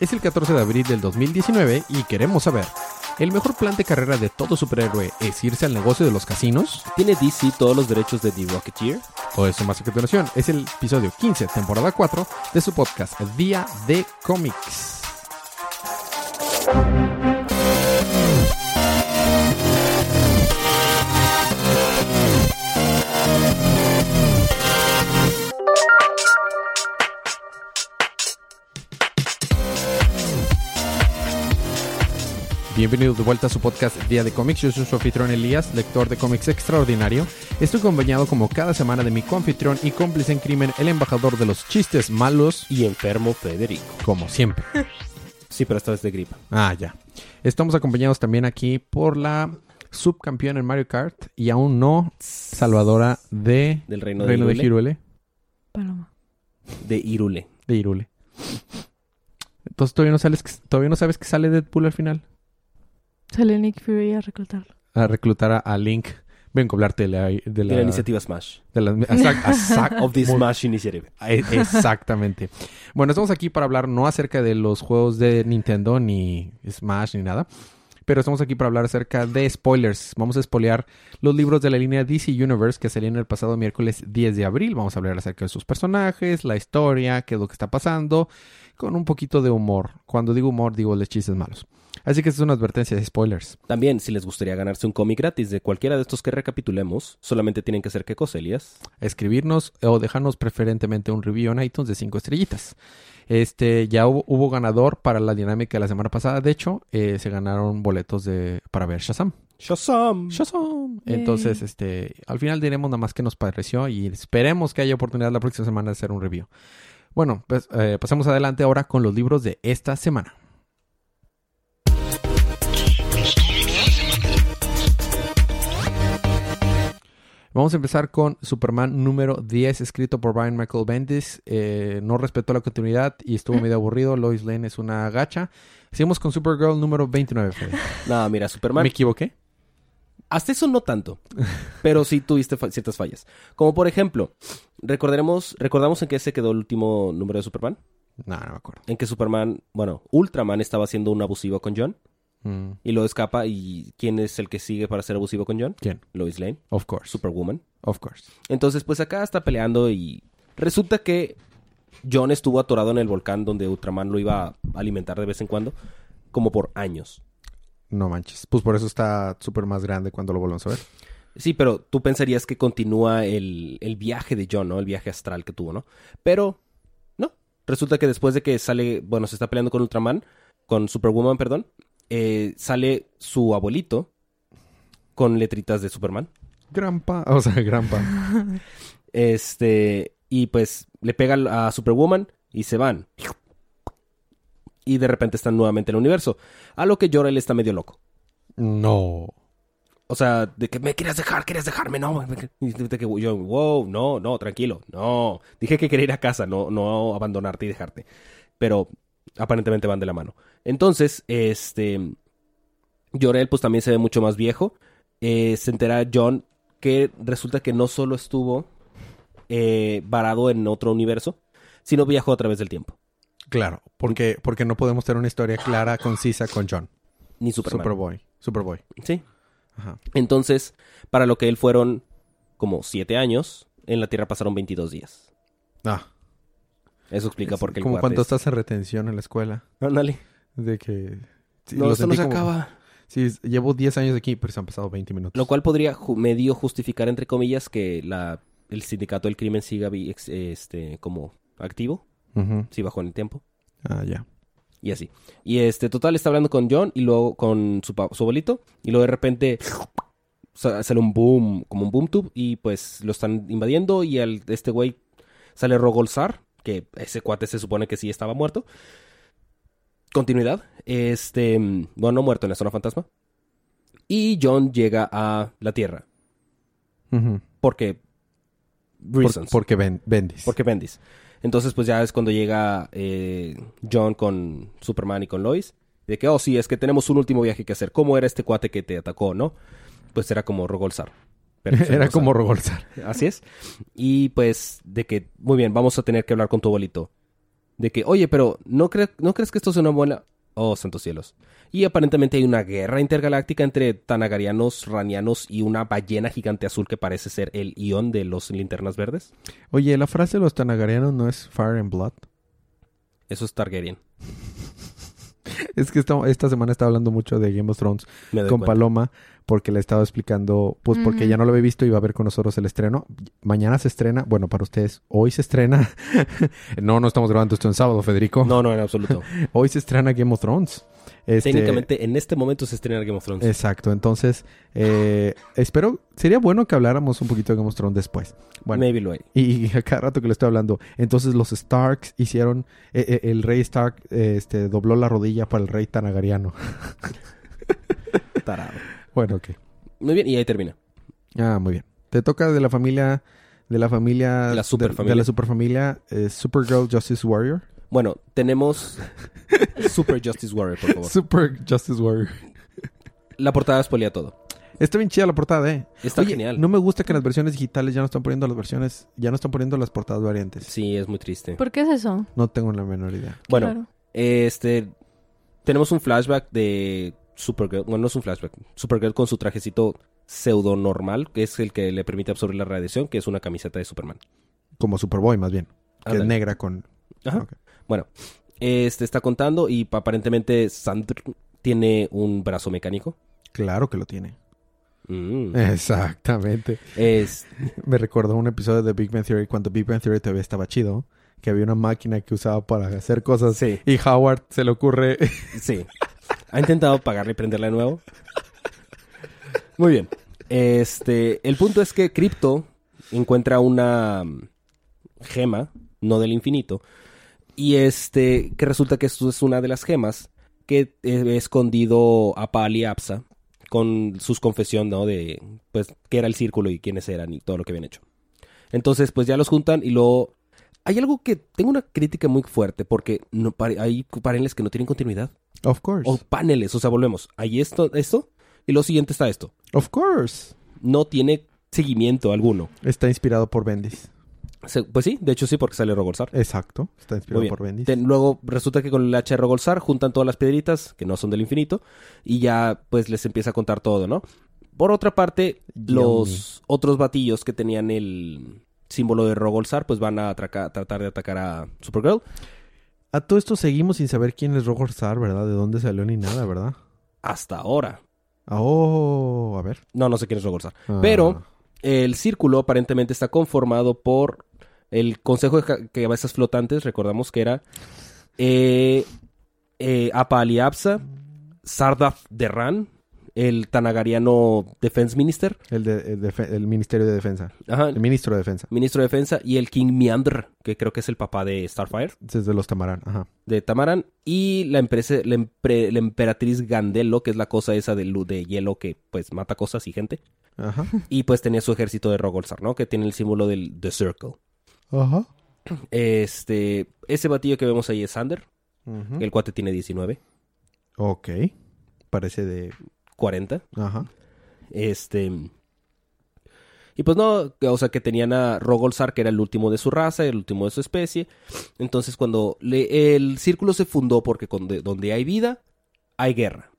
Es el 14 de abril del 2019 y queremos saber, ¿el mejor plan de carrera de todo superhéroe es irse al negocio de los casinos? ¿Tiene DC todos los derechos de The Rocketeer? O eso más a continuación, es el episodio 15, temporada 4 de su podcast Día de Cómics. Bienvenidos de vuelta a su podcast Día de Cómics. Yo soy su anfitrión Elías, lector de cómics extraordinario. Estoy acompañado como cada semana de mi coanfitrión y cómplice en crimen, el embajador de los chistes malos, Y enfermo Federico. como siempre. Sí, pero esta vez de gripa. Ah, ya. Estamos acompañados también aquí por la subcampeona en Mario Kart y aún no salvadora de Del reino, Reino de, de Irule. Hirule. Paloma. De Irule. De Hirule. Entonces todavía no, sales, todavía no sabes que sale Deadpool al final. Sale Nick Fury a reclutarlo. A reclutar a, a Link. Vengo a hablarte de la... De De la, la iniciativa Smash. de la- exact- exact- Of the Smash Initiative. E- Exactamente. Bueno, estamos aquí para hablar no acerca de los juegos de Nintendo, ni Smash, ni nada. Pero estamos aquí para hablar acerca de spoilers. Vamos a spoilear los libros de la línea DC Universe que salieron el pasado miércoles 10 de abril. Vamos a hablar acerca de sus personajes, la historia, qué es lo que está pasando, con un poquito de humor. Cuando digo humor, digo de chistes malos. Así que es una advertencia de spoilers. También, si les gustaría ganarse un cómic gratis de cualquiera de estos que recapitulemos, solamente tienen que hacer qué cosa, Elías. escribirnos o dejarnos preferentemente un review en iTunes de 5 estrellitas. Este, ya hubo, hubo ganador para la dinámica de la semana pasada. De hecho, eh, se ganaron boletos de, para ver Shazam. Shazam. Shazam. Yay. Entonces, este, al final diremos nada más que nos pareció y esperemos que haya oportunidad la próxima semana de hacer un review. Bueno, pues eh, pasamos adelante ahora con los libros de esta semana. Vamos a empezar con Superman número 10, escrito por Brian Michael Bendis. Eh, no respetó la continuidad y estuvo medio aburrido. Lois Lane es una gacha. Seguimos con Supergirl número 29. Fede. No, mira, Superman. ¿Me equivoqué? Hasta eso no tanto, pero sí tuviste fa- ciertas fallas. Como por ejemplo, recordaremos, recordamos en qué se quedó el último número de Superman. No, no me acuerdo. En que Superman, bueno, Ultraman estaba siendo un abusivo con John Mm, y lo escapa. ¿Y quién es el que sigue para ser abusivo con John? ¿Quién? Lois Lane, Of course. Superwoman. Of course. Entonces, pues acá está peleando y resulta que John estuvo atorado en el volcán donde Ultraman lo iba a alimentar de vez en cuando, como por años. No manches. Pues por eso está súper más grande cuando lo volvemos a ver. Sí, pero tú pensarías que continúa el, el viaje de John, ¿no? El viaje astral que tuvo, ¿no? Pero no. Resulta que después de que sale, bueno, se está peleando con Ultraman, con Superwoman, perdón, eh, sale su abuelito con letritas de Superman. Grampa. O sea, Grampa. Este, y pues le pega a Superwoman y se van. Y de repente están nuevamente en el universo. A lo que Jor-El está medio loco. No. O sea, de que me querías dejar, querías dejarme, no. Y de que yo, wow, no, no, tranquilo, no. Dije que quería ir a casa, no, no abandonarte y dejarte. Pero aparentemente van de la mano. Entonces, este. Jor-El, pues también se ve mucho más viejo. Eh, se entera John que resulta que no solo estuvo eh, varado en otro universo, sino viajó a través del tiempo. Claro. Porque, porque no podemos tener una historia clara, concisa con John. Ni Superman. Superboy. Superboy. Sí. Ajá. Entonces, para lo que él fueron como siete años, en la Tierra pasaron 22 días. Ah. Eso explica Es por qué el Como cuando es- estás en retención en la escuela. Ándale. De que... sí, no, lo esto no se como- acaba. Sí, llevo 10 años aquí, pero se han pasado 20 minutos. Lo cual podría ju- medio justificar, entre comillas, que la, el sindicato del crimen siga este, como activo, Ujú. si bajó en el tiempo, Ah, ya. y así. Y este, total, está hablando con John y luego con su, su abuelito, y luego de repente sa- sale un boom, como un boom tube, y pues lo están invadiendo, y al, este güey sale Rogolzar, que ese cuate se supone que sí estaba muerto. Continuidad. Este, bueno, no muerto en la zona fantasma. Y John llega a la Tierra. Porque. Por- Reasons. porque ben, Bendis. Porque Bendis. Entonces, pues ya es cuando llega eh, John con Superman y con Lois. De que, oh, sí, es que tenemos un último viaje que hacer. ¿Cómo era este cuate que te atacó, no? Pues era como Rogolzar. Pero Era como Rogolzar. Así es. Y pues, de que, muy bien, vamos a tener que hablar con tu abuelito. De que, oye, pero ¿no, cre- ¿no crees que esto es una buena...? Oh, santos cielos. Y aparentemente hay una guerra intergaláctica entre tanagarianos, ranianos y una ballena gigante azul que parece ser el ion de los linternas verdes. Oye, la frase de los tanagarianos no es Fire and Blood. Eso es Targaryen. Es que esta, esta semana estaba hablando mucho de Game of Thrones con cuenta. Paloma porque le estaba explicando, pues porque ya no lo había visto y va a ver con nosotros el estreno. Mañana se estrena, bueno, para ustedes, hoy se estrena. no, no estamos grabando esto en sábado, Federico. No, no, en absoluto. Hoy se estrena Game of Thrones. Este, Técnicamente, en este momento se estrena Game of Thrones. Exacto, entonces, eh, espero, sería bueno que habláramos un poquito de Game of Thrones después. Bueno, Maybe lo hay. y a cada rato que le estoy hablando, entonces los Starks hicieron, eh, eh, el rey Stark eh, este, dobló la rodilla para el rey Tanagariano. Tarado. Bueno, ok. Muy bien, y ahí termina. Ah, muy bien. Te toca de la familia, de la familia, La de- superfamilia. de, la superfamilia, eh, Supergirl Justice Warrior. Bueno, tenemos Super Justice Warrior, por favor. Super Justice Warrior. La portada spoilea todo. Está bien chida la portada, eh. Está Oye, genial. No me gusta que en las versiones digitales ya no están poniendo las versiones, ya no están poniendo las portadas variantes. Sí, es muy triste. ¿Por qué es eso? No tengo la menor idea. Bueno, Claro. este. Tenemos un flashback de Supergirl. Bueno, no es un flashback. Supergirl con su trajecito pseudo normal, que es el que le permite absorber la radiación, que es una camiseta de Superman. Como Superboy, más bien. Que es negra con... Ajá. Bueno, este está contando y aparentemente Sandr tiene un brazo mecánico. Claro que lo tiene. Mm. Exactamente. Es, Me recordó un episodio de Big Bang Theory cuando Big Bang Theory todavía estaba chido. Que había una máquina que usaba para hacer cosas. sí, Y Howard se le ocurre... sí. ¿Ha intentado pagarle y prenderla de nuevo? Muy bien. Este, el punto es que Crypto encuentra una mm, gema, no del infinito, y este, que resulta que esto es una de las gemas que he escondido a Pali Apsa con sus confesión, ¿no? De, pues, qué era el círculo y quiénes eran y todo lo que habían hecho. Entonces, pues ya los juntan y luego... Hay algo que tengo una crítica muy fuerte porque no, hay paneles que no tienen continuidad. Of course. O paneles, o sea, volvemos. Hay esto, esto, y lo siguiente está esto. Of course. No tiene seguimiento alguno. Está inspirado por Bendis. Se- Pues sí, de hecho sí, porque sale Rogolzar. Exacto. Está inspirado por Bendis. Luego resulta que con el H de Rogolzar juntan todas las piedritas, que no son del infinito, y ya pues les empieza a contar todo, ¿no? Por otra parte, Yummy. los otros batillos que tenían el símbolo de Rogolzar, pues van a atraca- tratar de atacar a Supergirl. A todo esto seguimos sin saber quién es Rogorzar, ¿verdad? De dónde salió ni nada, ¿verdad? Hasta ahora. Ah, Oh, a ver. No, no sé quién es Rogolzar. Ah. Pero el círculo aparentemente está conformado por el Consejo de Ca- Cabezas Flotantes, recordamos que era eh, eh, Apaliapsa, Sardaf Derran, el Tanagariano Defense Minister, El, de, el, Ministerio de Defensa. ajá, El Ministro de Defensa. Ministro de Defensa, y el King Meander, que creo que es el papá de Starfire, Desde los Tamarán. Ajá. de Tamaran, y la, empresa, la, empre- la emperatriz Gandelo, que es la cosa esa de, lu- de hielo que pues mata cosas y gente, Ajá. y pues tenía su ejército de Rogolzar, ¿no? Que tiene el símbolo del The Circle. Ajá. Este, ese batillo que vemos ahí es Sander. El cuate tiene 19, Ok. Parece de... 40. Ajá. Este. Y pues no, o sea que tenían a Rogolzar, que era el último de su raza, el último de su especie. Entonces, cuando le- el círculo se fundó, porque con- de- donde hay vida, hay guerra.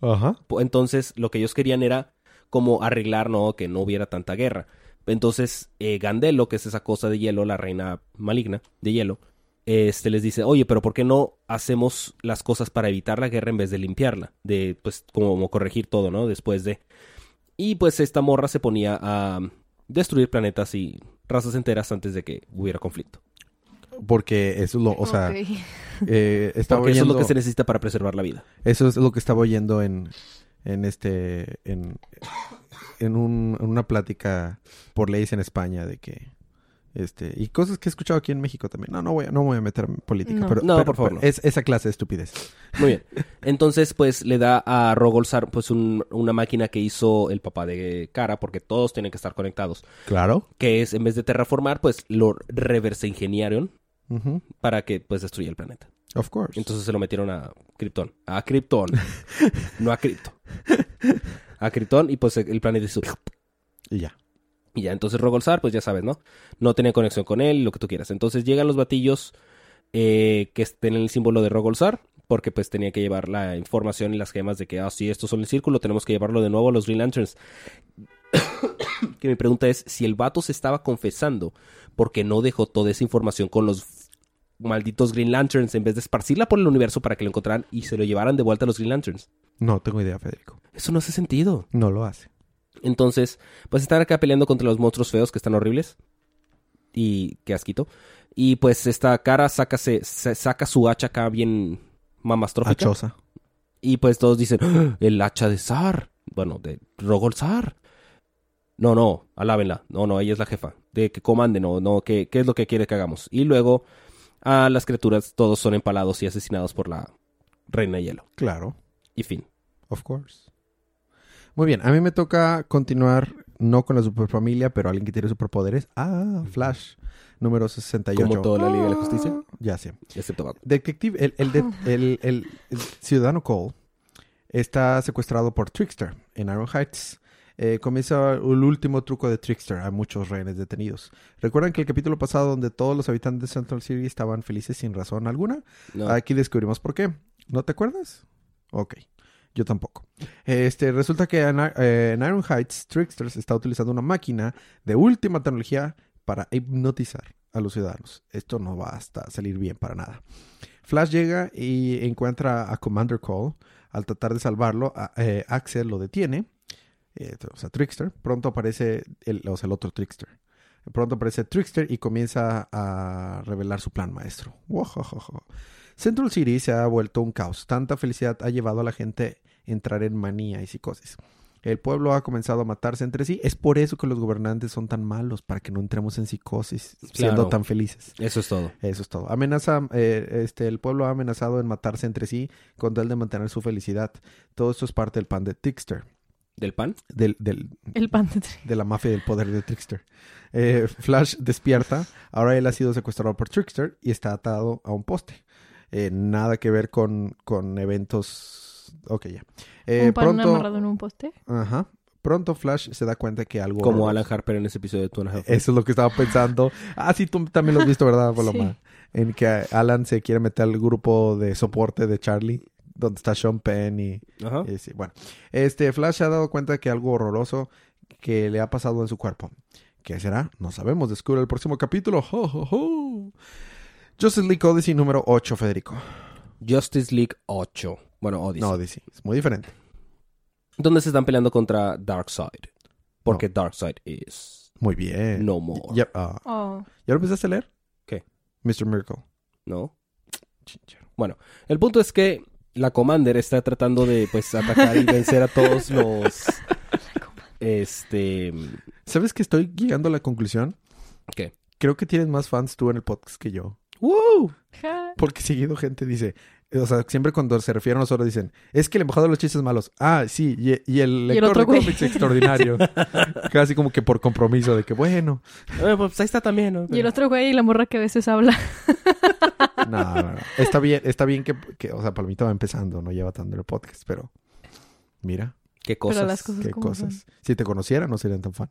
Ajá. Entonces, lo que ellos querían era como arreglar, ¿no? Que no hubiera tanta guerra. Entonces, eh, Gandelo, que es esa cosa de hielo, la reina maligna de hielo, este les dice, oye, pero ¿por qué no hacemos las cosas para evitar la guerra en vez de limpiarla? De, pues, como corregir todo, ¿no? Después de... Y pues esta morra se ponía a destruir planetas y razas enteras antes de que hubiera conflicto. Porque eso es lo... O sea, eh, estaba Porque eso es lo que se necesita para preservar la vida. Eso es lo que estaba oyendo en, en este, en, en, un- en una plática por leyes en España de que, este, y cosas que he escuchado aquí en México también. No, no voy a, no voy a meter en política, No. pero, No, pero- por favor, pero no. es esa clase de estupidez. Muy bien. Entonces, pues le da a Rogolzar pues un- una máquina que hizo el papá de Cara, porque todos tienen que estar conectados. Claro. Que es, en vez de terraformar, pues lo reverse ingeniaron para que pues destruya el planeta. Of course. Entonces se lo metieron a Krypton. A Krypton. no a Krypto. A Krypton y pues el planeta hizo... y ya. Y ya, entonces Rogolzar, pues ya sabes, ¿no? No tenía conexión con él, lo que tú quieras. Entonces llegan los batillos eh, que tienen el símbolo de Rogolzar, porque pues tenía que llevar la información y las gemas de que, ah, sí, estos son el círculo, tenemos que llevarlo de nuevo a los Green Lanterns. que mi pregunta es si el vato se estaba confesando porque no dejó toda esa información con los malditos Green Lanterns en vez de esparcirla por el universo para que lo encontraran y se lo llevaran de vuelta a los Green Lanterns. No tengo idea, Federico. Eso no hace sentido. No lo hace. Entonces, pues están acá peleando contra los monstruos feos que están horribles. Y qué asquito. Y pues esta cara saca, se, se- saca su hacha acá bien mamastrófica. Hachosa. Y pues todos dicen, "¡Ah! el hacha de Zar. Bueno, de Rogol Zar. No, no, alábenla. No, no, ella es la jefa. De que comande, no, no, ¿qué, qué es lo que quiere que hagamos? Y luego a las criaturas todos son empalados y asesinados por la reina de hielo. Claro. Y fin. Of course. Muy bien, a mí me toca continuar no con la superfamilia, pero alguien que tiene superpoderes. Ah, Flash, número 68. Como toda la Liga de la Justicia. Ah, Ya sé. Excepto Batman. Detective, el, el, de- el- el- el ciudadano Cole está secuestrado por Trickster en Iron Heights. Eh, comienza el último truco de Trickster. Hay muchos rehenes detenidos. ¿Recuerdan que el capítulo pasado donde todos los habitantes de Central City estaban felices sin razón alguna? No. Aquí descubrimos por qué. ¿No te acuerdas? Ok. Yo tampoco. Este, resulta que en, eh, en Iron Heights, Trickster está utilizando una máquina de última tecnología para hipnotizar a los ciudadanos. Esto no va hasta salir bien para nada. Flash llega y encuentra a Commander Cole. Al tratar de salvarlo, a- eh, Axel lo detiene. O sea, Trickster. Pronto aparece el, el otro Trickster. Pronto aparece Trickster y comienza a revelar su plan maestro. Central City se ha vuelto un caos. Tanta felicidad ha llevado a la gente a entrar en manía y psicosis. El pueblo ha comenzado a matarse entre sí. Es por eso que los gobernantes son tan malos, para que no entremos en psicosis siendo Claro. tan felices. Eso es todo. Eso es todo. Amenaza, eh, este, el pueblo ha amenazado en matarse entre sí con tal de mantener su felicidad. Todo esto es parte del plan de Trickster, ¿Del pan? del, del, El pan de de la mafia del poder de Trickster. Eh, Flash despierta. Ahora él ha sido secuestrado por Trickster y está atado a un poste. Eh, nada que ver con, con eventos. Ok, ya. Eh, un pan pronto, amarrado en un poste. ajá. Pronto Flash se da cuenta que algo. Como Alan Harper en ese episodio de Two and a Half Men. Eso es lo que estaba pensando. Ah, sí, tú también lo has visto, ¿verdad, Paloma? Sí. En que Alan se quiere meter al grupo de soporte de Charlie, donde está Sean Penn y, Ajá. y sí, bueno. Este Flash se ha dado cuenta que algo horroroso que le ha pasado en su cuerpo. ¿Qué será? No sabemos. Descubre el próximo capítulo. Justice League Odyssey número 8, Federico. Justice League 8. Bueno, Odyssey. No, Odyssey. Es muy diferente. Donde se están peleando contra Darkseid. Porque Darkseid is Muy bien. no more. Ya, Oh. ¿Ya lo empezaste a leer? ¿Qué? Mr. Miracle. ¿No? Chinchero. El punto es que la Commander está tratando de pues atacar y vencer a todos los este ¿Sabes que estoy llegando a la conclusión? ¿qué? Creo que tienes más fans tú en el podcast que yo. ¡Woo! Ja. Porque seguido gente dice, o sea, siempre cuando se refieren a nosotros dicen, es que el embajador de los chistes malos. Ah, sí, y, y el lector otro de güey. cómics extraordinario. Casi como que por compromiso de que, bueno. Eh, pues ahí está también, ¿no? Y el otro güey y la morra que a veces habla. No, no, no. Está bien, está bien que, que, o sea, Palomita va empezando, no lleva tanto el podcast, pero mira, ¿Qué cosas? Pero las cosas qué cosas. son. Si te conociera, no serían tan fan.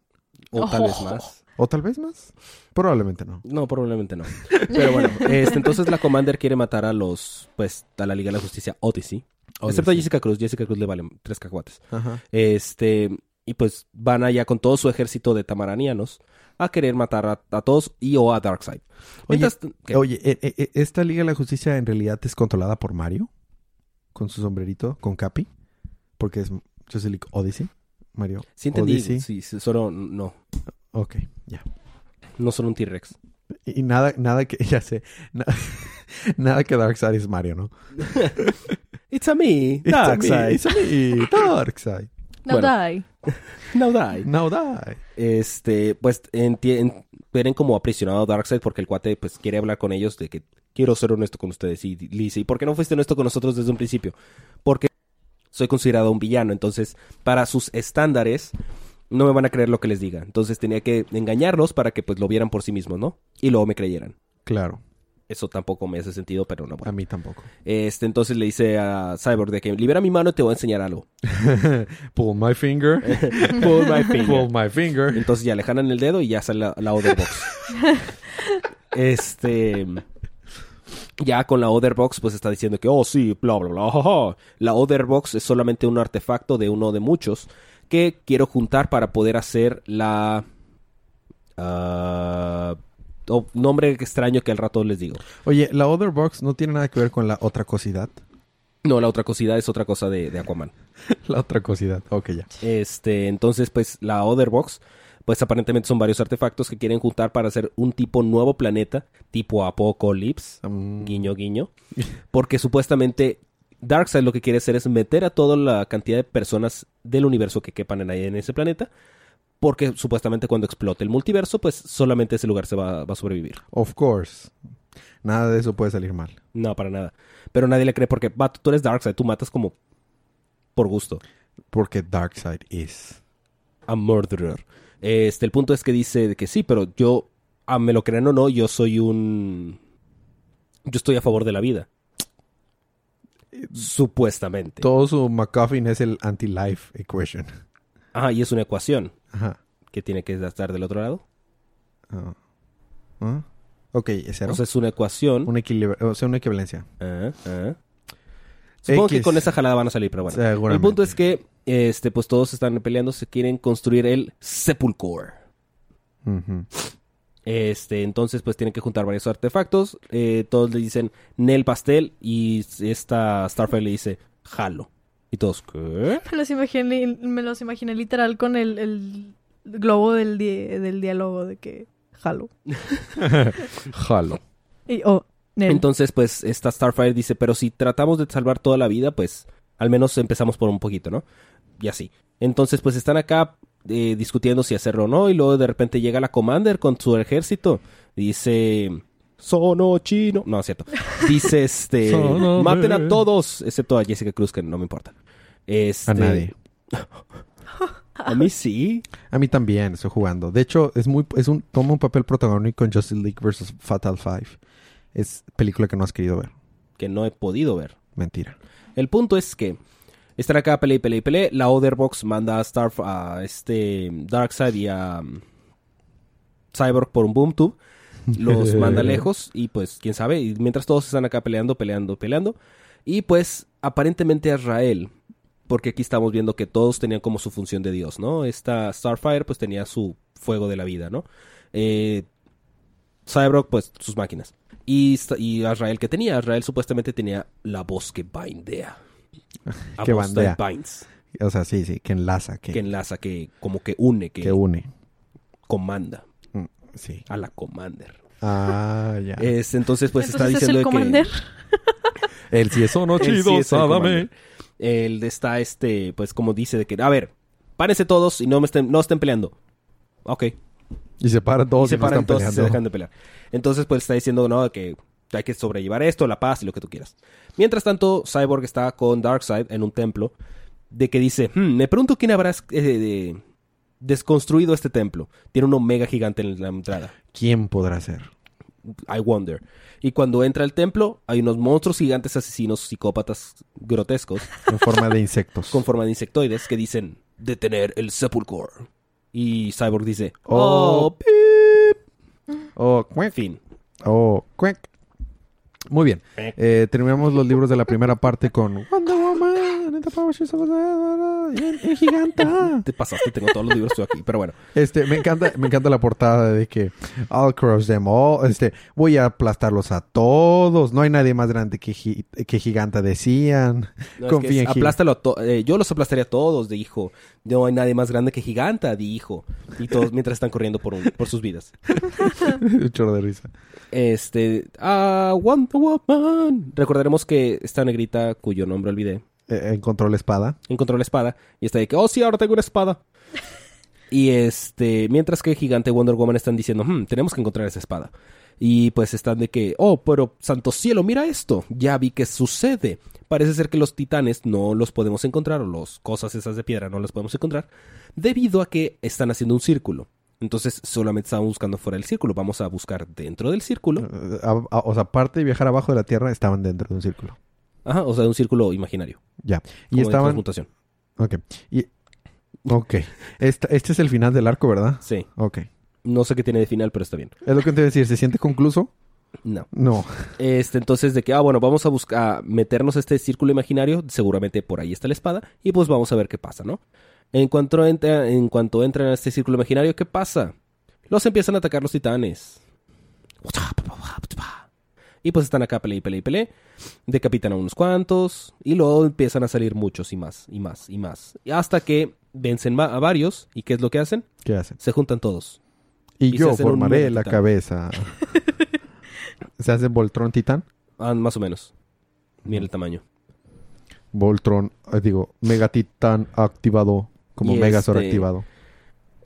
O tal vez Oh. más. O tal vez más. Probablemente no. No, probablemente no. Pero bueno, este, entonces la Commander quiere matar a los, pues, a la Liga de la Justicia Odyssey. Excepto a. Jessica Cruz. Jessica Cruz le valen tres cacahuates. Ajá. Este, y pues van allá con todo su ejército de tamaranianos a querer matar a, a todos y o a Darkseid. Oye. Oye, eh, eh, eh, ¿esta Liga de la Justicia en realidad es controlada por Mario? Con su sombrerito, con Capi. Porque es Justice League Odyssey. Mario. sí entendí. Odyssey. Sí, solo no. Ok, ya. No son un T-Rex. Y, y nada, nada que, ya sé, na- nada que Darkseid es Mario, ¿no? It's a me, It's a me, Darkseid. it's a me, Darkseid. No Bueno. die. No die. No die. Este, pues enti- en- ven como aprisionado a Darkseid porque el cuate pues quiere hablar con ellos de que quiero ser honesto con ustedes y dice, ¿y por qué no fuiste honesto con nosotros desde un principio? Porque soy considerado un villano, entonces para sus estándares no me van a creer lo que les diga. Entonces tenía que engañarlos para que pues lo vieran por sí mismos, ¿no? Y luego me creyeran. Claro, Eso tampoco me hace sentido, pero no. a Bueno. mí tampoco. Este, entonces le dice a Cyborg de que libera mi mano y te voy a enseñar algo. Pull my finger. Pull my finger. Pull my finger. Entonces ya le jalan el dedo y ya sale la, la other box. este. Ya con la Other Box, pues está diciendo que, oh, sí, bla, bla, bla, jaja. La Other Box es solamente un artefacto de uno de muchos que quiero juntar para poder hacer la... oh, nombre extraño que al rato les digo. Oye, la Other Box no tiene nada que ver con la otra cosidad. No, la otra cosida es otra cosa de, de Aquaman. la otra cosidad. Ok, ya. Este, entonces, pues, la Other Box, pues aparentemente son varios artefactos que quieren juntar para hacer un tipo nuevo planeta, tipo Apocalypse, Mm, guiño, guiño. Porque supuestamente Darkseid lo que quiere hacer es meter a toda la cantidad de personas del universo que quepan en, ahí en ese planeta. Porque supuestamente cuando explote el multiverso, pues solamente ese lugar se va, va a sobrevivir. Of course. Nada de eso puede salir mal. No, para nada. Pero nadie le cree porque, vato, tú eres Darkseid, tú matas como por gusto. Porque Darkseid is. a murderer. Este, el punto es que dice que sí, pero yo, ah, me lo crean o no, yo soy un... Yo estoy a favor de la vida. Supuestamente. Todo su MacGuffin es el anti-life equation. Ah, y es una ecuación Ajá. que tiene que estar del otro lado. Ah. Ah. Ok, es cero. O sea, es una ecuación. un equilibrio, o sea, una equivalencia. Ah, ah. Supongo que con esa jalada van a salir, pero bueno. El punto es que, este, pues todos están peleando, se quieren construir el Sepulchre. Ujú. Este, entonces pues tienen que juntar varios artefactos. Eh, todos le dicen Nel pastel y esta Starfire le dice jalo. Y todos, ¿qué? Me los imaginé, me los imaginé literal con el, el globo del, di- del diálogo de que jalo. Jalo. Y, oh, Nel. Entonces pues esta Starfire dice, pero si tratamos de salvar toda la vida, pues al menos empezamos por un poquito, ¿no? Y así. Entonces pues están acá eh, discutiendo si hacerlo o no y luego de repente llega la Commander con su ejército. Dice... Sono chino. No, es cierto. Dice este. Sono maten a todos. Excepto a Jessica Cruz, que no me importa. Este, A nadie. A mí sí. A mí también, estoy jugando. De hecho, es muy, es un, toma un papel protagónico en Justice League vs. Fatal Five. Es película que no has querido ver. Que no he podido ver. Mentira. El punto es que están acá, pelea y pelea y pelea. La Otherbox manda a Star a este Darkseid y a um, Cyborg por un boom tube. Los manda lejos y pues quién sabe. Y mientras todos están acá peleando, peleando, peleando. Y pues aparentemente Azrael. Porque aquí estamos viendo que todos tenían como su función de Dios, ¿no? Esta Starfire pues tenía su fuego de la vida, ¿no? Eh, Cyborg pues sus máquinas. Y, y Azrael que tenía, Azrael supuestamente tenía la voz que bindea. A Que bandea. binds, O sea, sí, sí, que enlaza, que, que enlaza, que como que une, que, que une. comanda Mm, Sí. a la Commander. Ah, ya. Es, entonces pues está Entonces es diciendo el de commander. que El si es o no Él sí chido, es el sábame. Commander. Él está este, pues como dice de que, a ver, párense todos y no me estén, no estén peleando. Ok. Y se paran todos y se y, no paran están todos y se peleando. dejan de pelear. Entonces, pues está diciendo, no, que hay que sobrellevar esto, la paz y lo que tú quieras. Mientras tanto, Cyborg está con Darkseid en un templo, de que dice, "Hmm, me pregunto quién habrá eh, de- desconstruido este templo. Tiene un omega gigante en la entrada. ¿Quién podrá ser? I wonder. Y cuando entra al templo, hay unos monstruos gigantes asesinos psicópatas grotescos En forma de insectos. con forma de insectoides que dicen detener el sepulcro. Y Cyborg dice, Oh, oh, pip. Oh, cuec. Fin. Oh, cuec. Muy bien. Eh, terminamos los libros de la primera parte con Wonder Woman, en- giganta. Te pasaste, tengo todos los libros estoy aquí, pero bueno. Este, me encanta, me encanta la portada de que I'll crush them all. Este, voy a aplastarlos a todos. No hay nadie más grande que, gi- que giganta, decían. No, es que Confía es, en aplástalo a to- eh, yo los aplastaría a todos, dijo. No hay nadie más grande que Giganta, dijo. Y todos mientras están corriendo por, un- por sus vidas. Un chorro de risa. Este, ah, Wonder Woman. Recordaremos que esta negrita, cuyo nombre olvidé, Eh, encontró la espada. encontró la espada y está de que, oh sí, ahora tengo una espada. Y este, mientras que Gigante Wonder Woman están diciendo, "Hmm, tenemos que encontrar esa espada. Y pues están de que, oh, pero santo cielo, mira esto, ya vi que sucede. Parece ser que los titanes no los podemos encontrar, o las cosas esas de piedra no las podemos encontrar, debido a que están haciendo un círculo. Entonces solamente estaban buscando fuera del círculo, vamos a buscar dentro del círculo. Eh, a- a- o sea, aparte de viajar abajo de la tierra, estaban dentro de un círculo. Ajá, o sea, un círculo imaginario. Ya. Y de estaban. transmutación. Ok. Y... Ok. Esta- este es el final del arco, ¿verdad? Sí, Ok. no sé qué tiene de final, pero está bien. Es lo que te iba a decir. ¿Se siente concluso? No. No. Este, entonces, de que, ah, bueno, vamos a buscar, a meternos a este círculo imaginario, seguramente por ahí está la espada, y pues vamos a ver qué pasa, ¿no? En cuanto, entra, en cuanto entran a este círculo imaginario, ¿qué pasa? Los empiezan a atacar los titanes. Y pues están acá, pele y pele y pele. Decapitan a unos cuantos. Y luego empiezan a salir muchos y más, y más, y más. Y hasta que vencen a varios. ¿Y qué es lo que hacen? ¿Qué hacen? Se juntan todos. Y, yo formaré la titán. cabeza. ¿Se hace Voltron Titán? Ah, más o menos. Mira el tamaño. Voltron, eh, digo, Mega Titán activado. Como Y Megazord este- activado.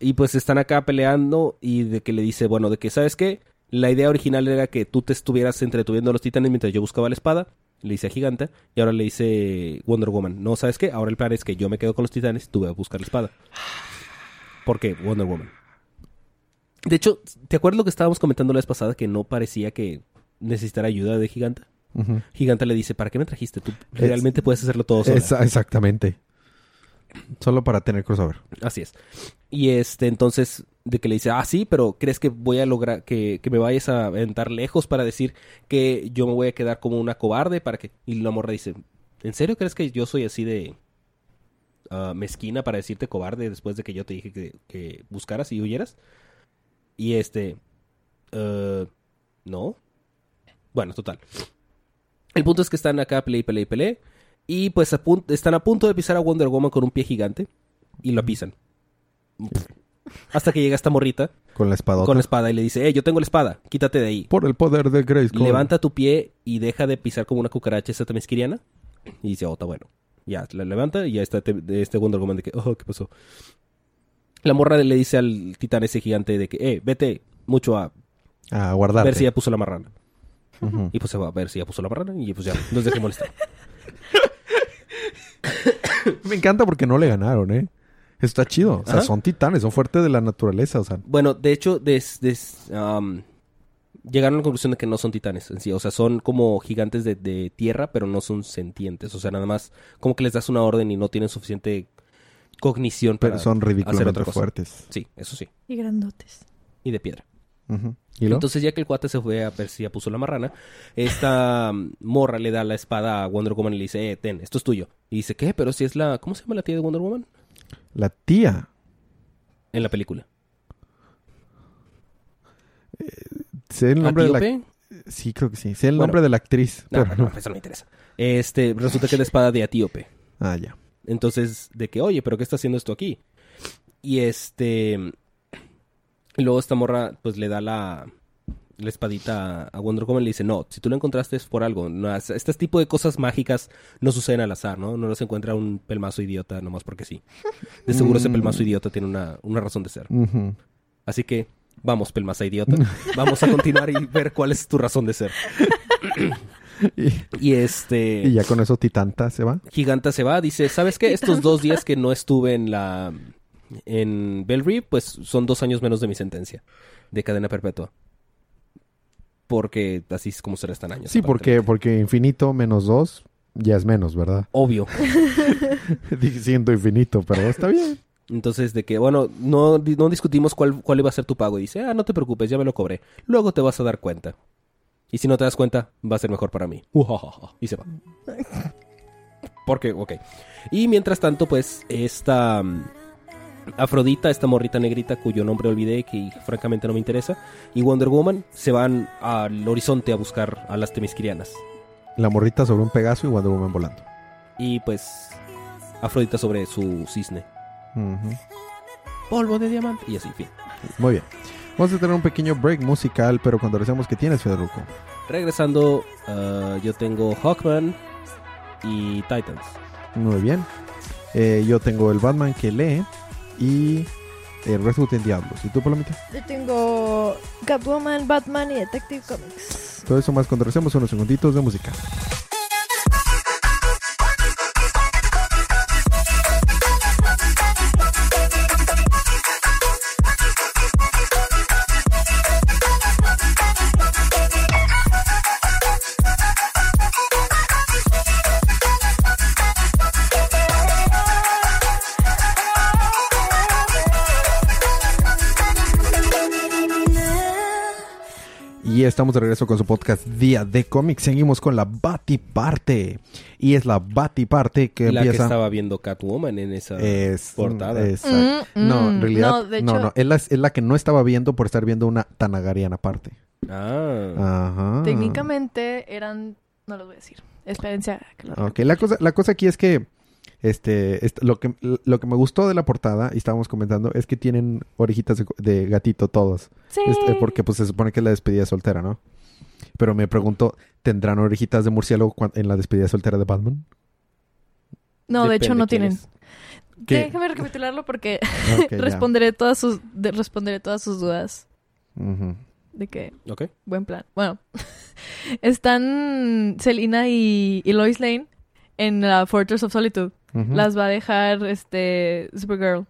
Y pues están acá peleando y de que le dice, bueno, de que, ¿sabes qué? La idea original era que tú te estuvieras entretuviendo a los titanes mientras yo buscaba la espada. Le dice a Giganta. Y ahora le dice Wonder Woman. No, ¿sabes qué? Ahora el plan es que yo me quedo con los titanes y tú ve a buscar la espada. ¿Por qué? Wonder Woman. De hecho, ¿te acuerdas lo que estábamos comentando la vez pasada? Que no parecía que necesitara ayuda de Giganta. Giganta le dice, ¿para qué me trajiste? Tú Es- realmente puedes hacerlo todo sola. Esa- exactamente. Solo para tener crossover. Así es. Y este, entonces, de que le dice, ah, sí, pero ¿crees que voy a lograr que, que me vayas a aventar lejos para decir que yo me voy a quedar como una cobarde para que... Y la morra dice, ¿en serio crees que yo soy así de ah, mezquina para decirte cobarde después de que yo te dije que, buscaras y huyeras? Y este, eh, no. Bueno, total. El punto es que están acá, play, play, play. Y pues a están a punto de pisar a Wonder Woman con un pie gigante. Y lo pisan. Hasta que llega esta morrita Con la espada. con la espada y le dice, eh, yo tengo la espada, quítate de ahí. Por el poder de Grace. Levanta tu pie y deja de pisar como una cucaracha esa temesquiriana. Y dice, oh, está bueno. Ya, la levanta y ya está este Wonder Woman de que, oh, ¿qué pasó? La morra le dice al titán ese gigante de que, eh, vete mucho a A guardar. ver si ya puso la marrana. Y pues se va a ver si ya puso la marrana y pues ya, no es de qué molestar. Me encanta porque no le ganaron, ¿eh? Está chido. O sea, Ajá. son titanes, son fuertes de la naturaleza. O sea, Bueno, de hecho, des- llegaron a la conclusión de que no son titanes en sí. O sea, son como gigantes de, de tierra, pero no son sentientes. O sea, nada más como que les das una orden y no tienen suficiente cognición pero para son hacer ridículamente otra cosa. fuertes. Sí, eso sí. Y grandotes. Y de piedra. ¿Y? Entonces, ya que el cuate se fue a ver si ya puso la marrana, esta mm, morra le da la espada a Wonder Woman y le dice, eh, ten, esto es tuyo. Y dice, ¿qué? Pero si es la... ¿Cómo se llama la tía de Wonder Woman? La tía. En la película. Sé el nombre de la... Sí, creo que sí. Sé el Bueno. nombre de la actriz. No, pero no, no. eso no me interesa. Este, resulta que es la espada de Atíope. Ah, ya. Entonces, de que, oye, pero ¿qué está haciendo esto aquí? Y este. Y luego esta morra, pues le da la, la espadita a- Wonder Woman y le dice: No, si tú la encontraste es por algo. No, es- este tipo de cosas mágicas no suceden al azar, ¿no? No los encuentra un pelmazo idiota nomás porque sí. De seguro ese Mm. pelmazo idiota tiene una, una razón de ser. Así que, vamos, pelmaza idiota. Vamos a continuar y ver cuál es tu razón de ser. Y, Y este. y ya con eso Titanta se va. Giganta se va, dice, ¿sabes qué? Estos dos días que no estuve en la... En Bellry, pues son dos años menos de mi sentencia de cadena perpetua. Porque así es como se restan años. Sí, porque, porque infinito menos dos ya es menos, ¿verdad? Obvio. Dije siendo infinito, pero está bien. Entonces, de que, bueno, no, no discutimos cuál, cuál iba a ser tu pago. Y dice, ah, no te preocupes, ya me lo cobré. Luego te vas a dar cuenta. Y si no te das cuenta, va a ser mejor para mí. Y se va. Porque, ok. Y mientras tanto, pues, esta mm, Afrodita, esta morrita negrita cuyo nombre olvidé, que francamente no me interesa, y Wonder Woman se van al horizonte a buscar a las temisquirianas. La morrita sobre un Pegaso y Wonder Woman volando. Y pues, Afrodita sobre su cisne. Polvo de diamante. Y así, fin. Muy bien. Vamos a tener un pequeño break musical, pero cuando regresemos, ¿qué tienes, Federico? Regresando, ah, yo tengo Hawkman y Titans. Muy bien. Eh, yo tengo el Batman que lee y el Resident en Diablos. ¿Y tú, Palomita? Yo tengo Catwoman, Batman y Detective Comics. Todo eso más cuando regresemos unos segunditos de música. Y estamos de regreso con su podcast Día de Cómics. Seguimos con la Batiparte. Y es la Batiparte que la que empieza... estaba viendo Catwoman en esa Es, portada. Mm, no, mm, en realidad, no, no, de no, hecho- es, la, es la que no estaba viendo por estar viendo una Tanagarian aparte. Ah. Ajá. Técnicamente eran... No los voy a decir. Espérense a que lo Ok, la cosa, la cosa aquí es que este, est- lo que lo que me gustó de la portada y estábamos comentando es que tienen orejitas de, de gatito todos. Sí. Este, porque pues se supone que es la despedida soltera, ¿no? Pero me pregunto, ¿tendrán orejitas de murciélago en la despedida soltera de Batman? No, de hecho no tienen. es. ¿Qué? Déjame recapitularlo porque ya. responderé todas sus de- responderé todas sus dudas de que Ok. buen plan. Bueno, están Selina y, y Lois Lane en la Fortress of Solitude. Las va a dejar este Supergirl.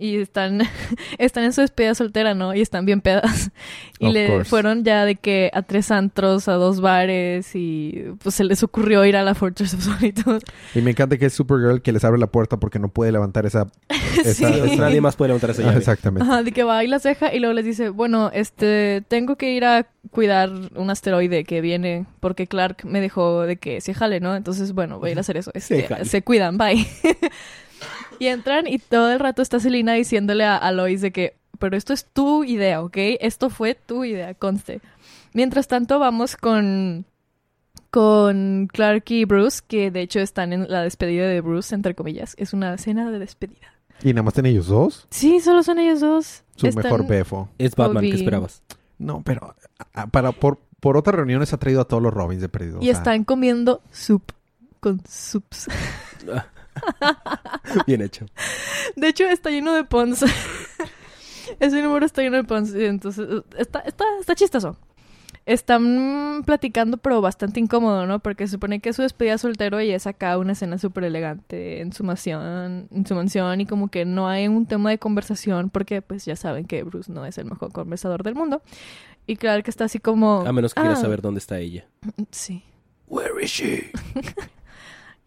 Y están, están en su despedida soltera, ¿no? Y están bien pedas. Y Of le course. fueron ya de que a tres antros, a dos bares y pues se les ocurrió ir a la Fortress of Solitude. Y me encanta que es Supergirl que les abre la puerta porque no puede levantar esa... esa- Sí. esa- Nadie más puede levantar esa Ah, llave. exactamente. Ajá, de que va y las deja y luego les dice, bueno, este, tengo que ir a cuidar un asteroide que viene porque Clark me dejó de que se jale, ¿no? Entonces, bueno, voy a ir a hacer eso. Este, jale. se cuidan, bye. y entran y todo el rato está Selina diciéndole a, a Lois de que, pero esto es tu idea, ¿ok? Esto fue tu idea, conste. Mientras tanto, vamos con con Clark y Bruce, que de hecho están en la despedida de Bruce, entre comillas. Es una cena de despedida. ¿Y nada más tienen ellos dos? Sí, solo son ellos dos. Su Están- mejor befo. Es Batman, Obi. ¿qué esperabas? No, pero a- a- para, por, por otras reuniones ha traído a todos los Robins de perdido. o Y sea, están comiendo soup con soups. Bien hecho. De hecho, está lleno de puns. Ese número está lleno de puns. y Entonces, está, está, está chistoso. Están platicando, pero bastante incómodo, ¿no? Porque se supone que es su despedida soltero y es acá una escena súper elegante en su mansión, en su mansión y como que no hay un tema de conversación porque pues ya saben que Bruce no es el mejor conversador del mundo. Y claro que está así como... A menos que "Ah, saber dónde está ella. Sí. Where is she?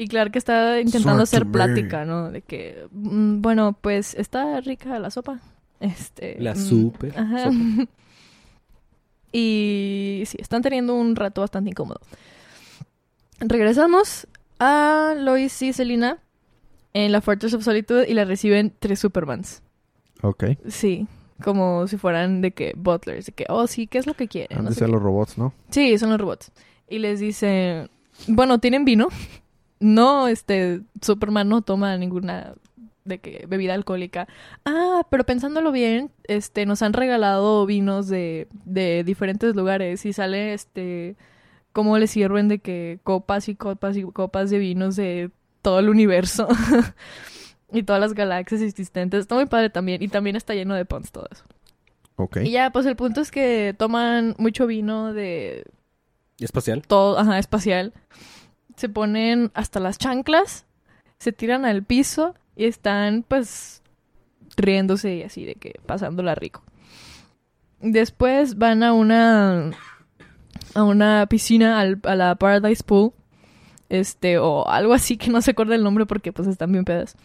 Y claro que está intentando hacer plática, ¿no? De que, mm, bueno, pues está rica la sopa. Este. La mm, super Ajá. sopa. y sí, están teniendo un rato bastante incómodo. Regresamos a Lois y Selina en la Fortress of Solitude y la reciben tres Supermans. Ok. Sí, como si fueran de que butlers, de que, oh, sí, ¿qué es lo que quieren? Han No de sé ser qué. los robots, ¿no? Sí, son los robots. Y les dice, bueno, ¿tienen vino? No, este, Superman no toma ninguna de que bebida alcohólica. Ah, pero pensándolo bien, este, nos han regalado vinos de, de diferentes lugares y sale, este, cómo les sirven de que copas y copas y copas de vinos de todo el universo. y todas las galaxias existentes. Está muy padre también. Y también está lleno de puns todo eso. Ok. Y ya, pues el punto es que toman mucho vino de ¿Espacial? todo, ajá, espacial. Se ponen hasta las chanclas, se tiran al piso y están pues riéndose y así de que pasándola rico. Después van a una a una piscina al- a la Paradise Pool. Este, o algo así que no se acuerda el nombre porque pues están bien pedas.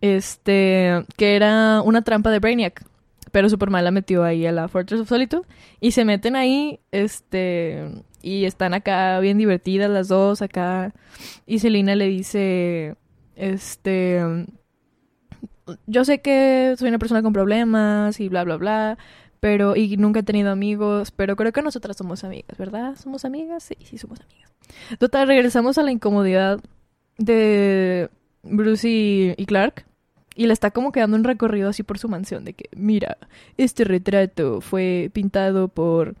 Este, que era una trampa de Brainiac. Pero Superman la metió ahí a la Fortress of Solitude. Y se meten ahí, este, y están acá bien divertidas las dos acá. Y Selina le dice, este, yo sé que soy una persona con problemas y bla, bla, bla. Pero, y nunca he tenido amigos, pero creo que nosotras somos amigas, ¿verdad? ¿Somos amigas? Sí, sí, somos amigas. Total, regresamos a la incomodidad de Bruce y, y Clark. Y le está como quedando un recorrido así por su mansión de que, mira, este retrato fue pintado por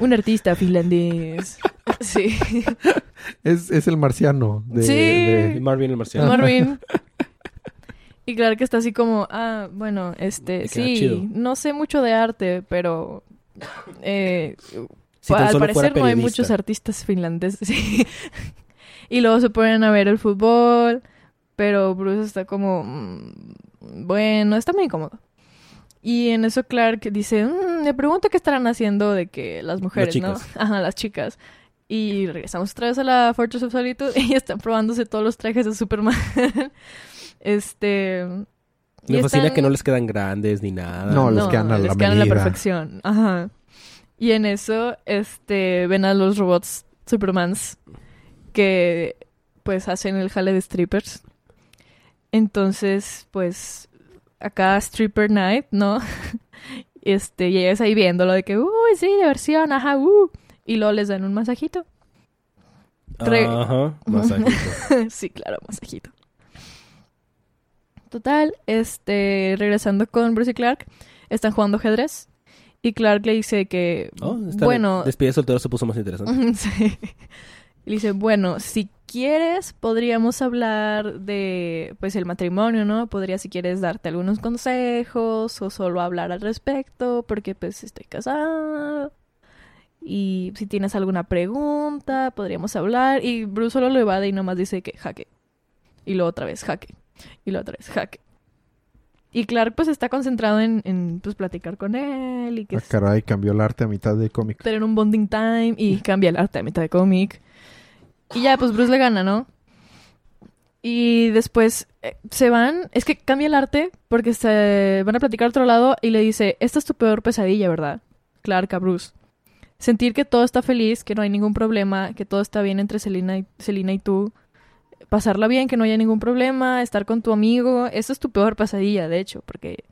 un artista finlandés. Sí. Es, es el marciano. De, Sí. de- Marvin el marciano. Marvin. Y Clark está así como, ah, bueno, este, sí, chido. no sé mucho de arte, pero eh, Si al parecer no hay muchos artistas finlandeses. sí. y luego se ponen a ver el fútbol, pero Bruce está como, mm, bueno, está muy incómodo. Y en eso Clark dice, "Mm, me pregunto qué estarán haciendo de que las mujeres, ¿no? Ajá, las chicas. Y regresamos otra vez a la Fortress of Solitude y están probándose todos los trajes de Superman. este... Me fascina están- que no les quedan grandes ni nada. No, les quedan a la quedan a la perfección. Ajá. Y en eso, este, ven a los robots Supermans que, pues, hacen el jale de strippers. Entonces, pues, acá Stripper Night, ¿no? este, llegas ahí viéndolo de que, uy, sí, diversión, ajá, uh. Y luego les dan un masajito. Re- Ajá, masajito. sí, claro, masajito. Total, este, regresando con Bruce y Clark, están jugando ajedrez. Y Clark le dice que, Oh, bueno, Despide soltero se puso más interesante. sí. Le dice, bueno, si quieres, podríamos hablar de, pues, el matrimonio, ¿no? Podría, si quieres, darte algunos consejos o solo hablar al respecto, porque, pues, estoy casada. Y si tienes alguna pregunta, podríamos hablar. Y Bruce solo lo evade y nomás dice que jaque. Y luego otra vez jaque. Y luego otra vez jaque. Y Clark, pues, está concentrado en, en pues, platicar con él y que Ah, caray, cambió el arte a mitad de cómic. tener un bonding time y cambia el arte a mitad de cómic. Y ya, pues Bruce le gana, ¿no? Y después eh, se van, es que cambia el arte porque se van a platicar a otro lado y le dice, esta es tu peor pesadilla, ¿verdad? Clark a Bruce. Sentir que todo está feliz, que no hay ningún problema, que todo está bien entre Selina y, Selina y tú. Pasarla bien, que no haya ningún problema, estar con tu amigo. Eso es tu peor pesadilla, de hecho, porque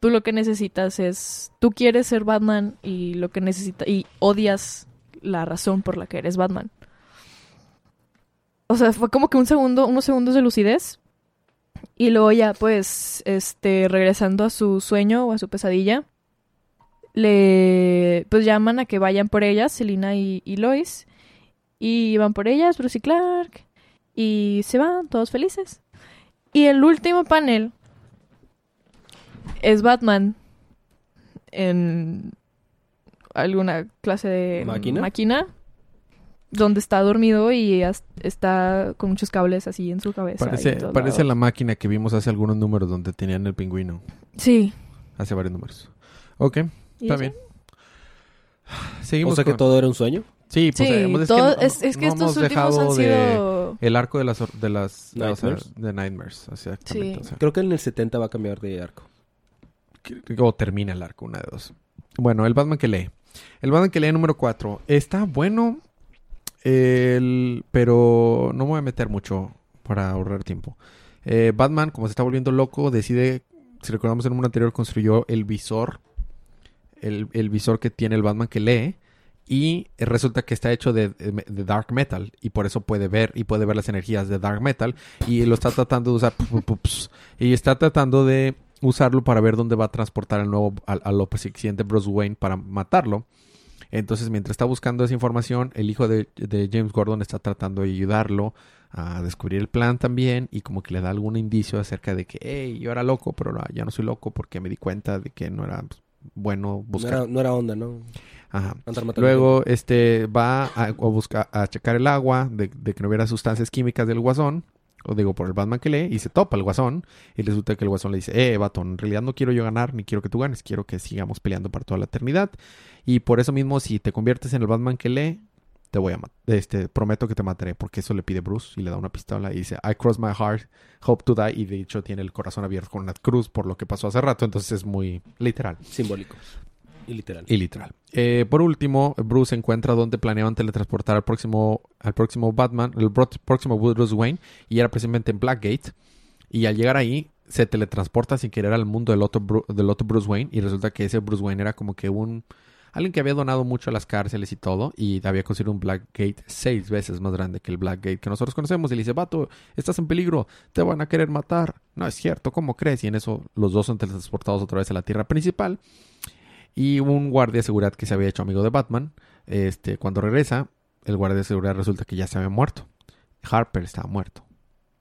tú lo que necesitas es, tú quieres ser Batman y lo que necesitas, y odias la razón por la que eres Batman. O sea, fue como que un segundo, unos segundos de lucidez. Y luego ya, pues, este, regresando a su sueño o a su pesadilla, le, pues llaman a que vayan por ellas, Selina y, y Lois. Y van por ellas, Bruce y Clark. Y se van, todos felices. Y el último panel es Batman en alguna clase de ¿Máquina? Donde está dormido y está con muchos cables así en su cabeza. Parece, parece la máquina que vimos hace algunos números donde tenían el pingüino. Sí. Hace varios números. Ok, ¿Y está bien. Seguimos O sea que con- todo era un sueño. Sí, pues Sí, hemos- es todo- que, no- es, es que no estos hemos últimos dejado han de sido... el arco de las de las o sea, Nightmares. de Nightmares, exactamente. Sí. o sea, Creo que en el 70 va a cambiar de arco. que- o termina el arco, una de dos. Bueno, el Batman que lee. El Batman que lee número 4. Está bueno, el- pero no me voy a meter mucho para ahorrar tiempo. Eh, Batman, como se está volviendo loco, decide, si recordamos en un anterior, construyó el visor. El, el visor que tiene el Batman que lee. Y resulta que está hecho de, dark metal. Y por eso puede ver y puede ver las energías de dark metal. Y lo está tratando de usar. Y está tratando de usarlo para ver dónde va a transportar al nuevo, al, al siguiente Bruce Wayne para matarlo. Entonces, mientras está buscando esa información, el hijo de, de James Gordon está tratando de ayudarlo a descubrir el plan también y como que le da algún indicio acerca de que, hey, yo era loco, pero no, ya no soy loco porque me di cuenta de que no era pues, bueno No buscar. era, no era onda, ¿no? Ajá. Luego, este, va a, a buscar, a checar el agua de, de que no hubiera sustancias químicas del guasón. O digo, por el Batman que lee. Y se topa el guasón. Y resulta que el guasón le dice, eh, vato, en realidad no quiero yo ganar, ni quiero que tú ganes. Quiero que sigamos peleando para toda la eternidad. Y por eso mismo, si te conviertes en el Batman que lee, te voy a matar. Este, prometo que te mataré. Porque eso le pide Bruce. Y le da una pistola. Y dice, I cross my heart, hope to die. Y de hecho tiene el corazón abierto con una cruz por lo que pasó hace rato. Entonces es muy literal. Simbólico. Y literal. Eh, por último, Bruce encuentra donde planeaban teletransportar al próximo, al próximo Batman, el próximo Bruce Wayne, y era precisamente en Blackgate. Y al llegar ahí, se teletransporta sin querer al mundo del otro, del otro Bruce Wayne. Y resulta que ese Bruce Wayne era como que un. Alguien que había donado mucho a las cárceles y todo. Y había conseguido un Blackgate seis veces más grande que el Blackgate que nosotros conocemos. Y le dice: Vato, estás en peligro. Te van a querer matar. No es cierto, ¿cómo crees? Y en eso los dos son teletransportados otra vez a la tierra principal. Y un guardia de seguridad que se había hecho amigo de Batman, este, cuando regresa, el guardia de seguridad resulta que ya se había muerto. Harper estaba muerto.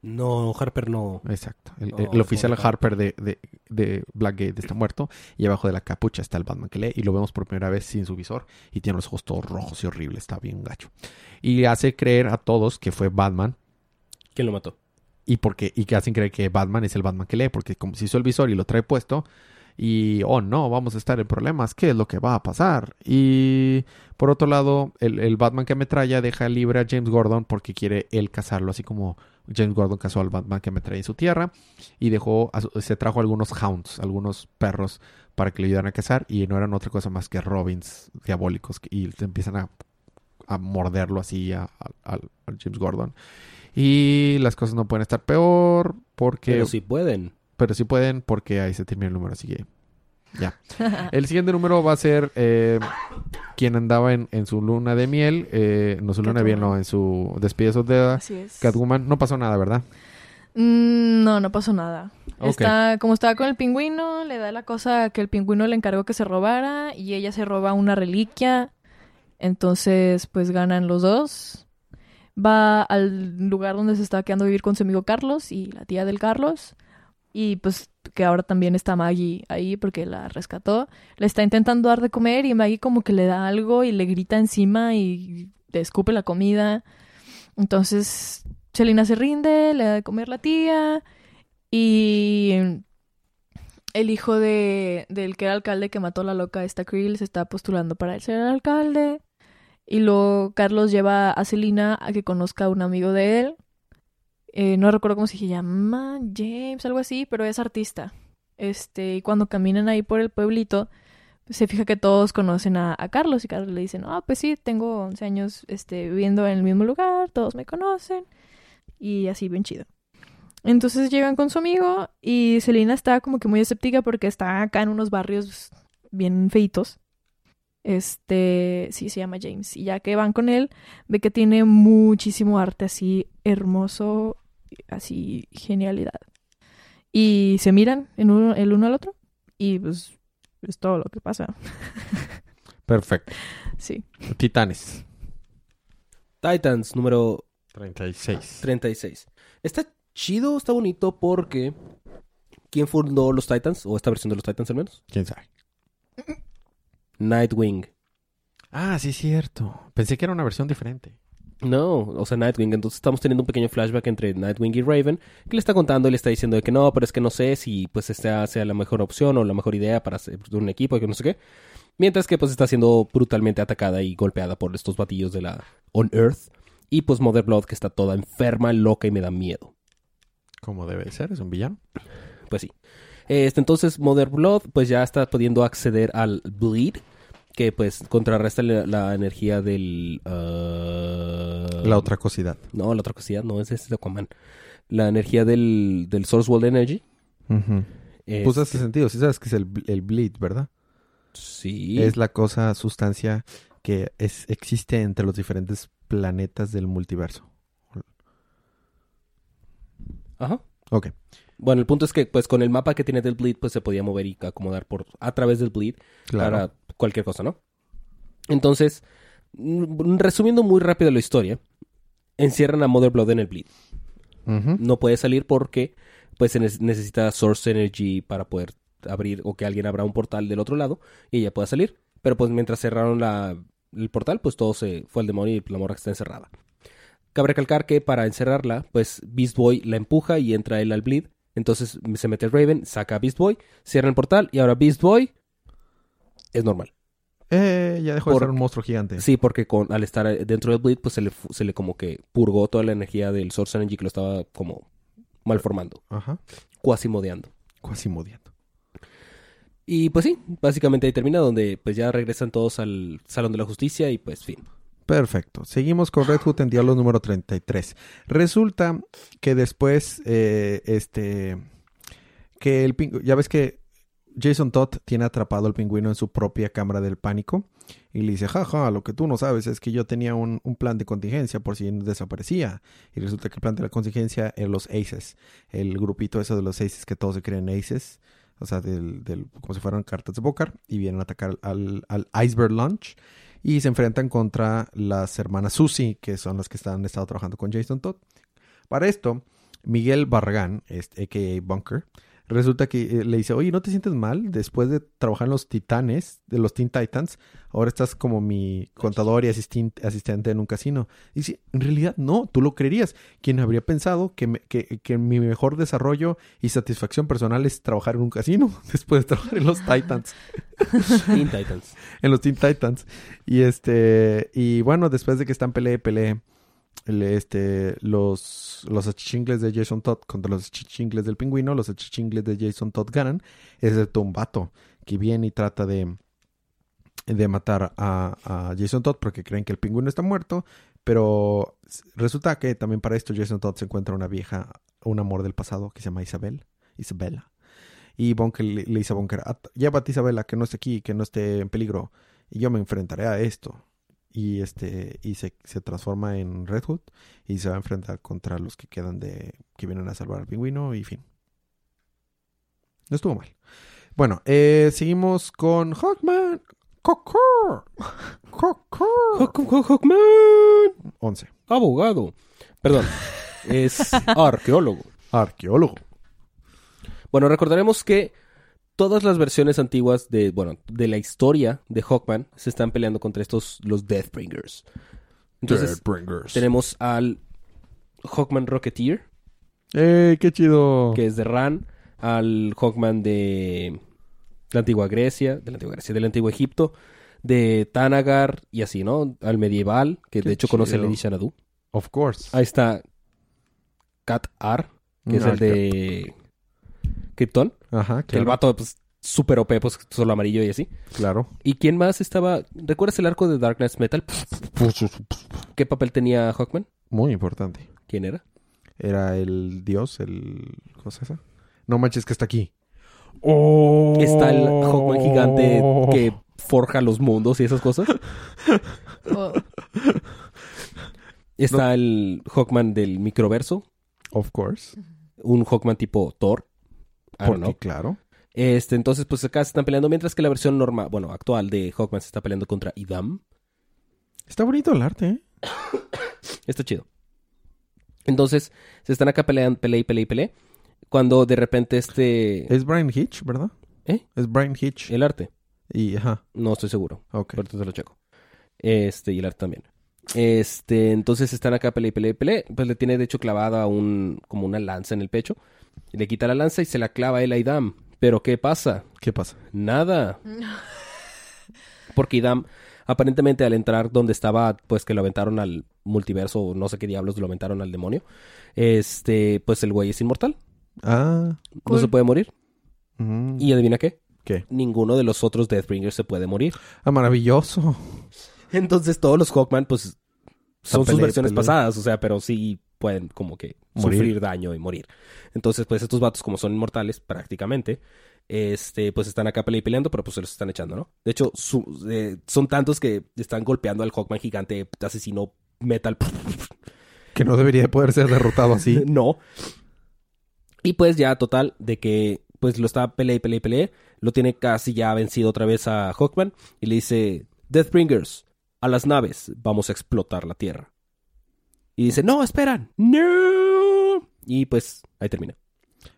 No, Harper no. Exacto. El, el- el oficial Harper de, de, de Blackgate está muerto. Y abajo de la capucha está el Batman que lee. Y lo vemos por primera vez sin su visor. Y tiene los ojos todos rojos y horribles. Está bien gacho. Y hace creer a todos que fue Batman. ¿Quién lo mató? Y, porque, y que hacen creer que Batman es el Batman que lee. Porque como se hizo el visor y lo trae puesto, Y, oh no, vamos a estar en problemas, ¿qué es lo que va a pasar? Y por otro lado, el, el Batman que ametralla deja libre a James Gordon porque quiere él cazarlo, así como James Gordon cazó al Batman que ametralla en su tierra y dejó, se trajo algunos hounds, algunos perros para que le ayudaran a cazar y no eran otra cosa más que Robins diabólicos y empiezan a, a morderlo así a, James Gordon. Y las cosas no pueden estar peor porque... Pero sí pueden. Pero sí pueden porque ahí se termina el número, así que ya. El siguiente número va a ser eh, quien andaba en, en su luna de miel, eh, no su luna de miel, no, en su despedida de soltera, Así es. Catwoman. No pasó nada, ¿verdad? Mm, no, no pasó nada. Está, como estaba con el pingüino, le da la cosa que el pingüino le encargó que se robara y ella se roba una reliquia. Entonces, pues ganan los dos. Va al lugar donde se está quedando a vivir con su amigo Carlos y la tía del Carlos. Y pues que ahora también está Maggie ahí porque la rescató. Le está intentando dar de comer y Maggie como que le da algo y le grita encima y le escupe la comida. Entonces Selina se rinde, le da de comer la tía y el hijo de, del que era alcalde que mató a la loca esta Krill se está postulando para ser alcalde. Y luego Carlos lleva a Selina a que conozca a un amigo de él. Eh, no recuerdo cómo se llama, James, algo así, pero es artista. Este, y cuando caminan ahí por el pueblito, se fija que todos conocen a, Carlos y Carlos le dice, no, pues sí, tengo 11 años este, viviendo en el mismo lugar, todos me conocen y así bien chido. Entonces llegan con su amigo y Selina está como que muy escéptica porque está acá en unos barrios bien feitos. Este, sí, se llama James. Y ya que van con él, ve que tiene muchísimo arte así hermoso, así genialidad. Y se miran en uno, el uno al otro y pues es todo lo que pasa. Perfecto. Sí. Titanes. Titans, número 36. 36. Está chido, está bonito porque... ¿Quién fundó los Titans? O esta versión de los Titans al menos. ¿Quién sabe? Nightwing. Ah, sí, cierto. Pensé que era una versión diferente. No, o sea, Nightwing. Entonces estamos teniendo un pequeño flashback entre Nightwing y Raven, que le está contando y le está diciendo de que no, pero es que no sé si pues esta sea la mejor opción o la mejor idea para hacer un equipo y que no sé qué. Mientras que pues está siendo brutalmente atacada y golpeada por estos batillos de la On Earth. Y pues Mother Blood que está toda enferma, loca y me da miedo. Como debe ser, es un villano. Pues sí. Este, entonces Mother Blood pues ya está pudiendo acceder al Bleed, que pues contrarresta la, la energía del... ah, La otra cosidad. No, la otra cosilla no, es este de Aquaman. La energía del, del Source World Energy. Ujú. es- Pues hace sentido. Sí sabes que es el, el bleed, ¿verdad? Sí. Es la cosa, sustancia que es, existe entre los diferentes planetas del multiverso. Ajá. Ok. Bueno, el punto es que pues con el mapa que tiene del Bleed pues se podía mover y acomodar por a través del Bleed Claro. para cualquier cosa, ¿no? Entonces, mm, resumiendo muy rápido la historia, encierran a Mother Blood en el Bleed. No puede salir porque pues necesita Source Energy para poder abrir o que alguien abra un portal del otro lado y ella pueda salir. Pero pues mientras cerraron la, el portal, pues todo se fue al demonio y la morra está encerrada. Cabe recalcar que para encerrarla, pues Beast Boy la empuja y entra él al bleed. Entonces se mete Raven, saca a Beast Boy, cierra el portal y ahora Beast Boy es normal. Eh, ya dejó Por- de ser un monstruo gigante. Sí, porque con, al estar dentro del bleed, pues se le, se le como que purgó toda la energía del Source Energy que lo estaba como malformando, Ajá. cuasi modeando. Quasimodeando. Y pues sí, básicamente ahí termina donde pues ya regresan todos al Salón de la Justicia y pues fin. Perfecto. Seguimos con Red Hood en diálogo número 33. Resulta que después, eh, este, que el pingüino, ya ves que Jason Todd tiene atrapado al pingüino en su propia cámara del pánico y le dice, jaja, lo que tú no sabes es que yo tenía un, un plan de contingencia por si desaparecía. Y resulta que el plan de la contingencia eran los Aces, el grupito eso de los Aces que todos se creen Aces, o sea, del, del- como si fueran cartas de póker, y vienen a atacar al, al Iceberg Launch y se enfrentan contra las hermanas Susie, que son las que están, han estado trabajando con Jason Todd. Para esto, Miguel Barragán, este, a.k.a. Bunker, Resulta que eh, le dice, oye, ¿no te sientes mal? Después de trabajar en los titanes, de los Teen Titans, ahora estás como mi contador y asisten- asistente en un casino. Y dice, en realidad no, tú lo creerías. ¿Quién habría pensado que, me- que, que mi mejor desarrollo y satisfacción personal es trabajar en un casino después de trabajar en los Titans? Teen Titans. en los Teen Titans. Y este, y bueno, después de que están pelee, pelee, este, los, los achichingles de Jason Todd contra los achichingles del pingüino, los achichingles de Jason Todd ganan, excepto un vato que viene y trata de, de matar a, a Jason Todd porque creen que el pingüino está muerto, pero resulta que también para esto Jason Todd se encuentra una vieja, un amor del pasado que se llama Isabel, Isabela. Y Bunker le, le dice a Bunker, "At- llévate a Isabela, que no esté aquí, que no esté en peligro, y yo me enfrentaré a esto. Y este, y se, se transforma en Red Hood y se va a enfrentar contra los que quedan de, que vienen a salvar al pingüino y fin. No estuvo mal. Bueno, eh, seguimos con Hawkman. Hawkman. 11. Abogado. Perdón. Es arqueólogo. Arqueólogo. Bueno, recordaremos que todas las versiones antiguas de, bueno, de la historia de Hawkman se están peleando contra estos, los Deathbringers. Entonces, Deathbringers. tenemos al Hawkman Rocketeer, ¡Ey, qué chido! que es de Ran, al Hawkman de la antigua Grecia, de la antigua Grecia, del antiguo Egipto, de Tanagar y así, ¿no? Al medieval, que Qué de hecho conoce a chido. Lady Shanadu. Of course. Ahí está Kat Ar, que es Ah, el de Krypton. Ajá, Que el vato, pues, súper OP, pues, solo amarillo y así. Claro. ¿Y quién más estaba? ¿Recuerdas el arco de Dark Knight Metal? ¿Qué papel tenía Hawkman? Muy importante. ¿Quién era? Era el dios, el... ¿Cómo se llama? No manches que está aquí. ¡Oh! Está el Hawkman gigante que forja los mundos y esas cosas. Oh, Está el Hawkman del microverso. Of course. Un Hawkman tipo Thor. Don't Porque, know. claro. Este, entonces, pues acá se están peleando. Mientras que la versión normal, bueno, actual de Hawkman se está peleando contra Idam. Está bonito el arte, ¿eh? Está chido. Entonces, se están acá peleando, pelea y pelea. Cuando de repente este... Es Brian Hitch, ¿verdad? ¿Eh? Es Brian Hitch. El arte. Y, ajá, No estoy seguro. ok. Ahorita te lo checo. Este, y el arte también. Este, entonces están acá pelea y pelea y pelea. Pues le tiene de hecho clavada un, como una lanza en el pecho. Le quita la lanza y se la clava él a Idam. Pero ¿qué pasa? ¿Qué pasa? Nada. Porque Idam, aparentemente al entrar donde estaba, pues que lo aventaron al multiverso, o no sé qué diablos lo aventaron al demonio. Este, pues el güey es inmortal. Ah. No Cool. se puede morir. mm, ¿Y adivina qué? ¿Qué? Ninguno de los otros Deathbringers se puede morir. Ah, maravilloso. Entonces todos los Hawkman, pues, son sus pelea versiones pelea. pasadas, o sea, pero sí pueden como que Morir. sufrir daño y morir. Entonces, pues estos vatos, como son inmortales prácticamente, este, pues están acá peleando, pero pues se los están echando, ¿no? De hecho, su- eh, son tantos que están golpeando al Hawkman gigante asesino metal. Que no debería de poder ser derrotado así. no. Y pues ya, total, de que pues lo está pelea y pelea y pelea, lo tiene casi ya vencido otra vez a Hawkman y le dice, Deathbringers, a las naves, vamos a explotar la Tierra. Y dice, no, esperan, no. Y pues ahí termina.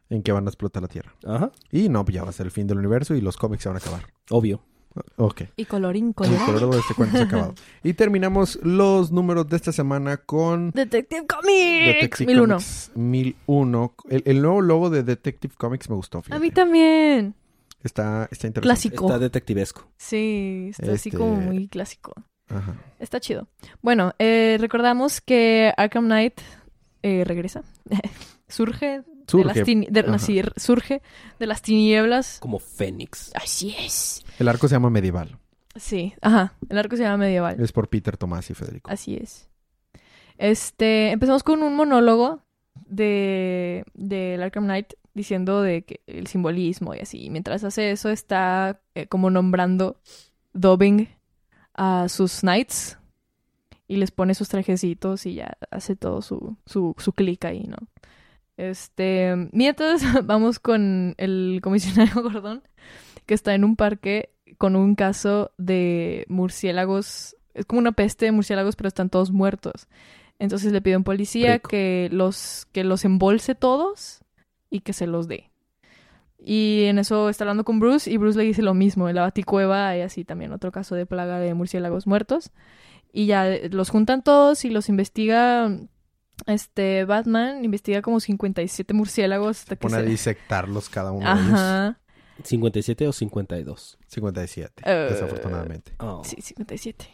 en que van a explotar la Tierra. Ajá, Y no, pues ya va a ser el fin del universo y los cómics se van a acabar. obvio. Ok. y colorín colorado. de este cuento se ha acabado. Y terminamos los números de esta semana con Detective Comics Detective 1001. Comics 1001. El, el nuevo logo de Detective Comics me gustó. A mí también. Está, está interesante. Clásico. Está detectivesco. Sí, está así Este- como muy clásico. Ajá. Está chido. Bueno, eh, recordamos que Arkham Knight eh, regresa. surge, de Surge. las de- Ajá. sí, surge de las tinieblas. Como Fénix. Así es. El arco se llama Medieval. Sí, ajá. El arco se llama medieval. Es por Peter Tomás y Federico. Así es. Este, empezamos con un monólogo de del Arkham Knight diciendo de que el simbolismo y así. Mientras hace eso está eh, como nombrando, dubbing a sus knights y les pone sus trajecitos y ya hace todo su su, su clic ahí, ¿no? Este, mientras vamos con el comisionario Gordón que está en un parque con un caso de murciélagos es como una peste de murciélagos, pero están todos muertos. Entonces le pide a un policía Rico. que los, que los embolse todos y que se los dé. Y en eso está hablando con Bruce y Bruce le dice lo mismo. En la baticueva hay así también otro caso de plaga de murciélagos muertos. Y ya eh, los juntan todos y los investiga este Batman. Investiga como 57 murciélagos hasta que Pone a se... disectarlos cada uno de ellos. Ajá. ¿57 o 52? 57, Eh, desafortunadamente. Oh. Sí, 57.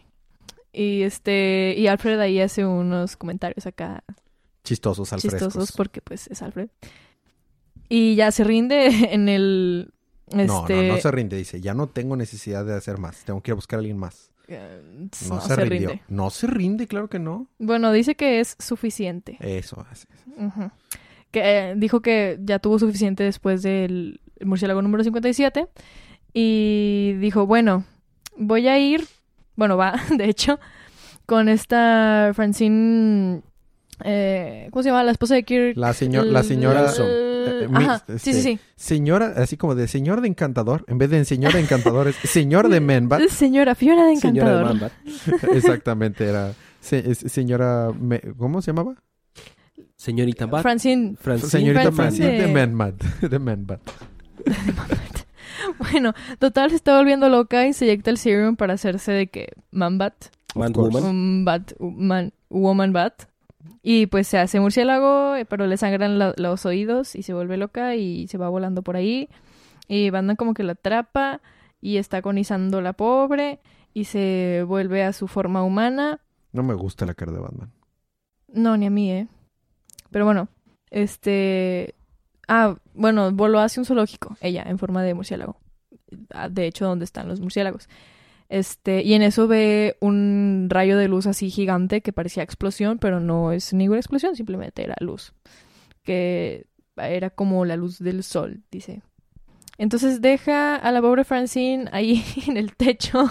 Y este... Y Alfred ahí hace unos comentarios acá Chistosos al chistosos frescos. porque pues es Alfred. Y ya se rinde en el... Este... No, no, no se rinde. Dice, ya no tengo necesidad de hacer más. Tengo que ir a buscar a alguien más. eh, No, no se, se rindió. rinde. No se rinde, claro que no. Bueno, dice que es suficiente. Eso. así. Ujú. Que eh, dijo que ya tuvo suficiente después del murciélago número 57. Y dijo, bueno, voy a ir, bueno, va, de hecho, con esta Francine, eh, ¿cómo se llama? La esposa de Kirk. La, señor, la señora... eh, mi- Ajá, sí, este, sí, sí. Señora, así como de señor de encantador. En vez de señor de encantador, es señor de Menbat. Señora Fiora de Señora de Encantador. Exactamente, era... se- es- señora... Me- ¿Cómo se llamaba? Señorita Bat. Francine. Francine. Señorita Francine Francine de Menbat. De Menbat. Bueno, total se está volviendo loca y se inyecta el serum para hacerse de que Manbat, Man. Woman. bat, man, woman bat. Y pues se hace murciélago, eh, pero le sangran la- los oídos y se vuelve loca y se va volando por ahí. Y Batman como que la atrapa y está agonizando la pobre y se vuelve a su forma humana. No me gusta la cara de Batman. No, ni a mí, ¿eh? Pero bueno, este... Ah, bueno, voló hacia un zoológico, ella, en forma de murciélago. Ah, De hecho, donde están los murciélagos. Este, y en eso ve un rayo de luz así gigante que parecía explosión, pero no es ninguna explosión, simplemente era luz. Que era como la luz del sol, dice. Entonces deja a la pobre Francine ahí en el techo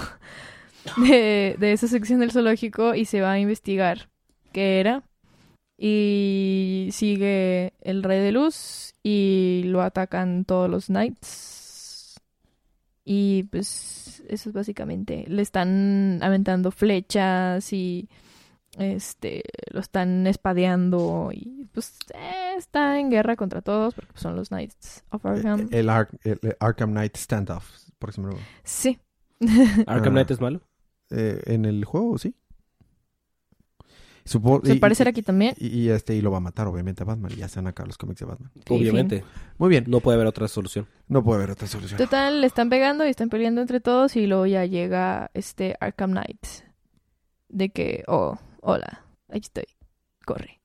de, de esa sección del zoológico y se va a investigar qué era. Y sigue el rey de luz y lo atacan todos los knights. Y pues eso es básicamente. Le están aventando flechas y este lo están espadeando y pues eh, está en guerra contra todos porque son los knights of Arkham. El, Ar- el- el Arkham Knight Standoff. Próximo lugar. Sí. Arkham Ah. Knight es malo. Eh, en el juego, sí. Supo- Se y- parece y- aquí también. Y, y este, y lo va a matar, obviamente, a Batman. Ya están acá los cómics de Batman. Obviamente. Muy bien. No puede haber otra solución. No puede haber otra solución. Total, le están pegando y están peleando entre todos y luego ya llega este Arkham Knight. De que, oh, hola, aquí estoy, corre.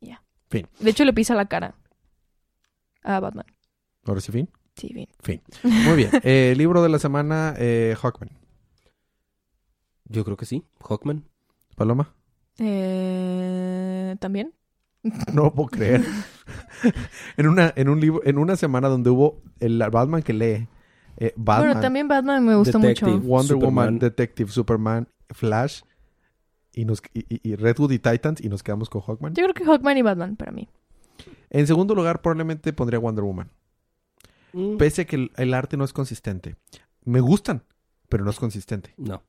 Ya. Fin. De hecho le pisa la cara a Batman. Ahora sí, fin. Sí, bien. Fin. Muy bien. Eh, libro de la semana, eh, Hawkman. Yo creo que sí. Hawkman. Paloma. Eh, ¿También? No lo puedo creer. en una, en un libro, en una semana donde hubo el Batman que lee. eh, Batman, Bueno, también Batman me gusta Detective. mucho. Wonder Superman. Woman, Detective, Superman, Flash y, nos, y, y- y Redwood y Titans y nos quedamos con Hawkman. Yo creo que Hawkman y Batman para mí. En segundo lugar, probablemente pondría Wonder Woman. Mm. Pese a que el, el arte no es consistente. Me gustan, pero no es consistente. No.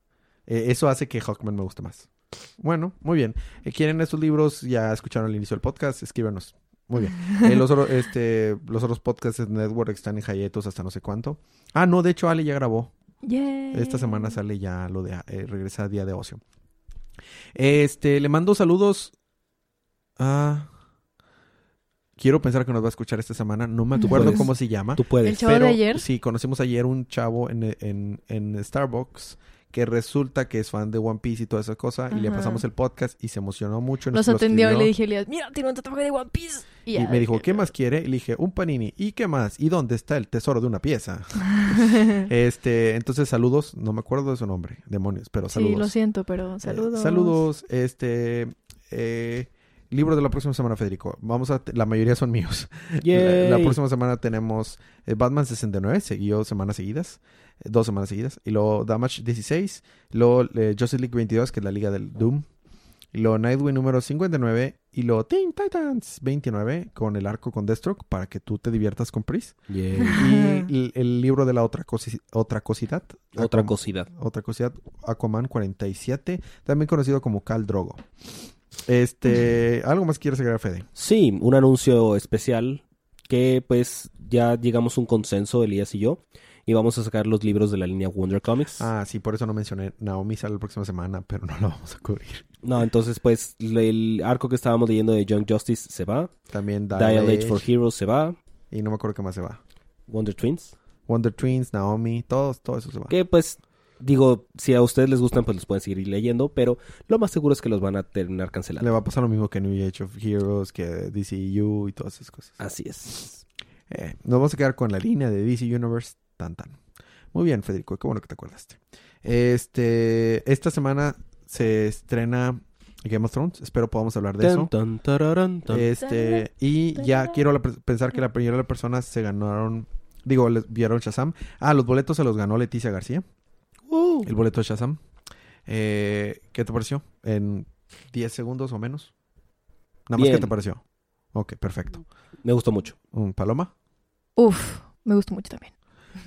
Eh, eso hace que Hawkman me guste más. Bueno, muy bien. Eh, ¿Quieren estos libros? Ya escucharon al inicio del podcast. Escríbanos. Muy bien. Eh, los, otros, este, los otros podcasts de Network están en hiatus hasta no sé cuánto. Ah, no, de hecho, Ale ya grabó. Yay. Esta semana sale ya lo de eh, regresa a Día de Ocio. Este, le mando saludos a... Quiero pensar que nos va a escuchar esta semana. No me acuerdo puedes. cómo se llama. Tú El puedes. chavo de ayer. Sí, conocimos ayer un chavo en, en, en Starbucks que resulta que es fan de One Piece y toda esa cosa. Y le Ajá. pasamos el podcast y se emocionó mucho. Nos atendió y le dije, mira, tiene un tatuaje de One Piece. Y me dijo, ¿qué más quiere? Y le dije, un panini. ¿Y qué más? ¿Y dónde está el tesoro de una pieza? este, entonces saludos. No me acuerdo de su nombre. Demonios, pero saludos. Sí, lo siento, pero Eh, saludos. saludos. Este, eh, libro de la próxima semana, Federico. Vamos a, la mayoría son míos. La, próxima semana tenemos eh, Batman 69, siguió semanas seguidas, dos semanas seguidas. Y luego Damage 16, luego eh, Justice League 22, que es la liga del Doom. Y luego Nightwing número 59, y luego Teen Titans 29, con el arco con Deathstroke, para que tú te diviertas con Pris. Y el, el libro de la otra, cosi- otra cosidad. Otra cosidad. otra cosidad, Aquaman 47, también conocido como Cal Drogo. Este, ¿algo más quieres agregar, Fede? Sí, un anuncio especial que pues ya llegamos a un consenso, Elías y yo, y vamos a sacar los libros de la línea Wonder Comics. Ah, sí, por eso no mencioné. Naomi sale la próxima semana, pero no lo vamos a cubrir. No, entonces pues el arco que estábamos leyendo de Young Justice se va, También Dial Dial Age Age, for Heroes se va, y no me acuerdo qué más se va. Wonder Twins, Wonder Twins, Naomi, todos, todo eso se va. que pues digo, si a ustedes les gustan pues los pueden seguir leyendo, pero lo más seguro es que los van a terminar cancelando. Le va a pasar lo mismo que New Age of Heroes, que DCU y todas esas cosas. Así es. Eh, nos vamos a quedar con la línea de DC Universe. Tan tan. Muy bien, Federico, qué bueno que te acordaste. Este, esta semana se estrena Game of Thrones. Espero podamos hablar de eso. Tan, tan, tararán, tan. Este, y ya quiero la- pensar que la mayoría de las personas se ganaron, digo, les vieron Shazam. Ah, los boletos se los ganó Leticia García. Uh, El boleto de Shazam. Eh, ¿Qué te pareció? ¿En 10 segundos o menos? Nada más, Bien. ¿qué te pareció? Ok, perfecto. me gustó mucho. ¿Un paloma? Uf, me gustó mucho también.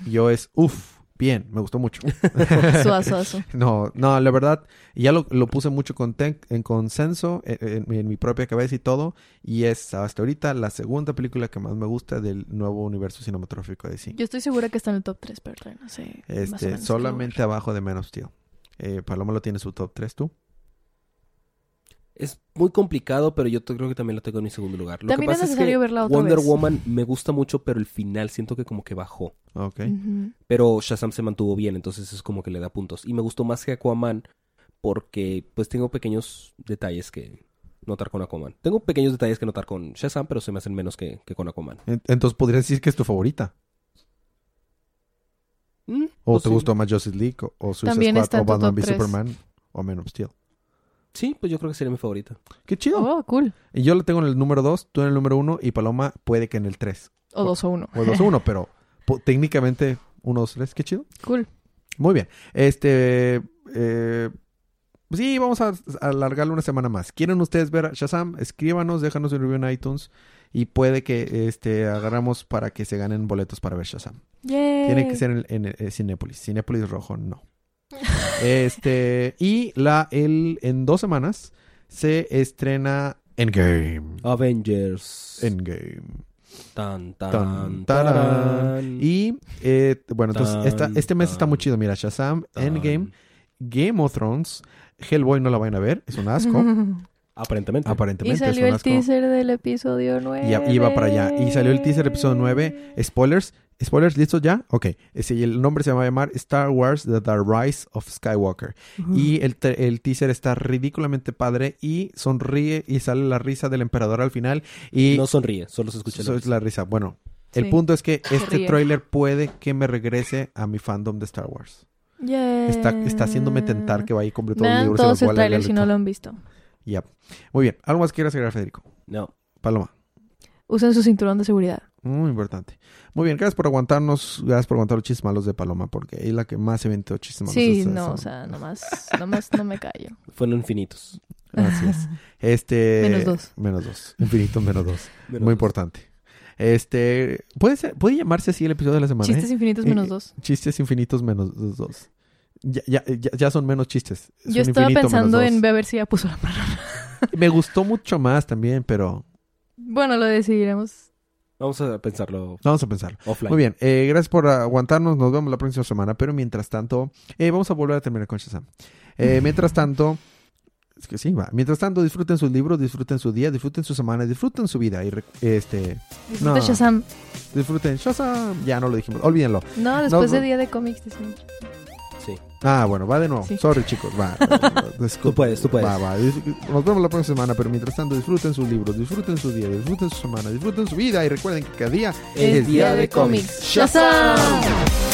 Yo es, uff, bien, me gustó mucho. Suazo, suazo. No, no, la verdad, ya lo, lo puse mucho con ten- en consenso eh, en, en mi propia cabeza y todo. Y es hasta ahorita la segunda película que más me gusta del nuevo universo cinematográfico de DC. Yo estoy segura que está en el top 3, pero no sé. más o Este, menos solamente abajo de Man of Steel. Eh, Paloma lo tiene en su top 3, ¿tú? Es muy complicado, pero yo creo que también lo tengo en mi segundo lugar. Lo También que es necesario que verla otra Wonder vez. Woman me gusta mucho, pero el final siento que como que bajó. Ok. Pero Shazam se mantuvo bien, entonces es como que le da puntos. Y me gustó más que Aquaman porque pues tengo pequeños detalles que notar con Aquaman. Tengo pequeños detalles que notar con Shazam, pero se me hacen menos que, que con Aquaman. En- Entonces podrías decir que es tu favorita. Mm, ¿O pues te sí. gustó más Justice League? ¿O, o Suicide También Squad? ¿O Batman v. Superman? ¿O Man of Steel? Sí, pues yo creo que sería mi favorita. ¡Qué chido! Oh, cool. Y yo lo tengo en el número 2, tú en el número 1 y Paloma puede que en el 3. O 2 o 1. O el 2 o 1, pero técnicamente 1, 2, 3. ¡Qué chido! Cool. Muy bien. Este. eh, sí, vamos a a alargarlo una semana más. ¿Quieren ustedes ver a Shazam? Escríbanos, déjanos un review en iTunes. Y puede que este agarramos para que se ganen boletos para ver Shazam. Yay. Tiene que ser en, en, Cinépolis. Cinépolis rojo, no. Este. Y la el en dos semanas se estrena Endgame. Avengers. Endgame. Tan, tan, Tan. Y eh, bueno, entonces esta- este mes está muy chido. Mira, Shazam, tan. Endgame, Game of Thrones, Hellboy no la vayan a ver, es un asco. Aparentemente. y Aparentemente es salió un el asco. teaser del episodio 9. Y ya- iba para allá. Y salió el teaser episodio 9. Spoilers. ¿Spoilers listos ya? Ok. Y el nombre se va a llamar Star Wars The, The Rise of Skywalker. Y el, te- el teaser está ridículamente padre. Y sonríe y sale la risa del emperador al final. Y No sonríe, solo se escucha eso la es la risa. Bueno, el Sí. punto es que Se este ríe. tráiler puede que me regrese a mi fandom de Star Wars. Yeah. Está, está haciéndome tentar que vaya y compre todos los libros y todos los el trailer si no lo han visto. Ya. Muy bien. ¿Algo más quieras agregar, Federico? No. Paloma. Usen su cinturón de seguridad. Muy importante. Muy bien, gracias por aguantarnos, gracias por aguantar los chistes malos de Paloma, porque es la que más se inventó chistes malos. Sí, no, o sea, nomás, nomás no me callo. Fueron infinitos. Así es. Este... Menos dos. Menos dos. Infinito menos dos. Menos Muy dos. importante. Este... ¿puede, ser- ¿Puede llamarse así el episodio de la semana? Chistes eh? infinitos Eh, menos dos. Chistes infinitos menos dos. dos. Ya, ya, ya, ya son menos chistes. Es Yo estaba pensando en ver si ya puso la palabra. Me gustó mucho más también, pero... Bueno, lo decidiremos. Vamos a pensarlo Vamos a pensarlo. offline. Muy bien, eh, gracias por aguantarnos, nos vemos la próxima semana, pero mientras tanto, eh, vamos a volver a terminar con Shazam. Eh, mientras tanto, es que sí, va. Mientras tanto, disfruten sus libros, disfruten su día, disfruten su semana, disfruten su vida y re- este, Disfruta No. Shazam. disfruten Shazam. Ya no lo dijimos, olvídenlo. No, después No, de no. día de cómics. decimos. Sí. Ah, bueno, va de nuevo. Sí. Sorry, chicos, va. Tú puedes, tú puedes. Va, va. Nos vemos la próxima semana, pero mientras tanto, disfruten sus libros, disfruten su día, disfruten su semana, disfruten su vida y recuerden que cada día Es día de cómics. ¡Shazam!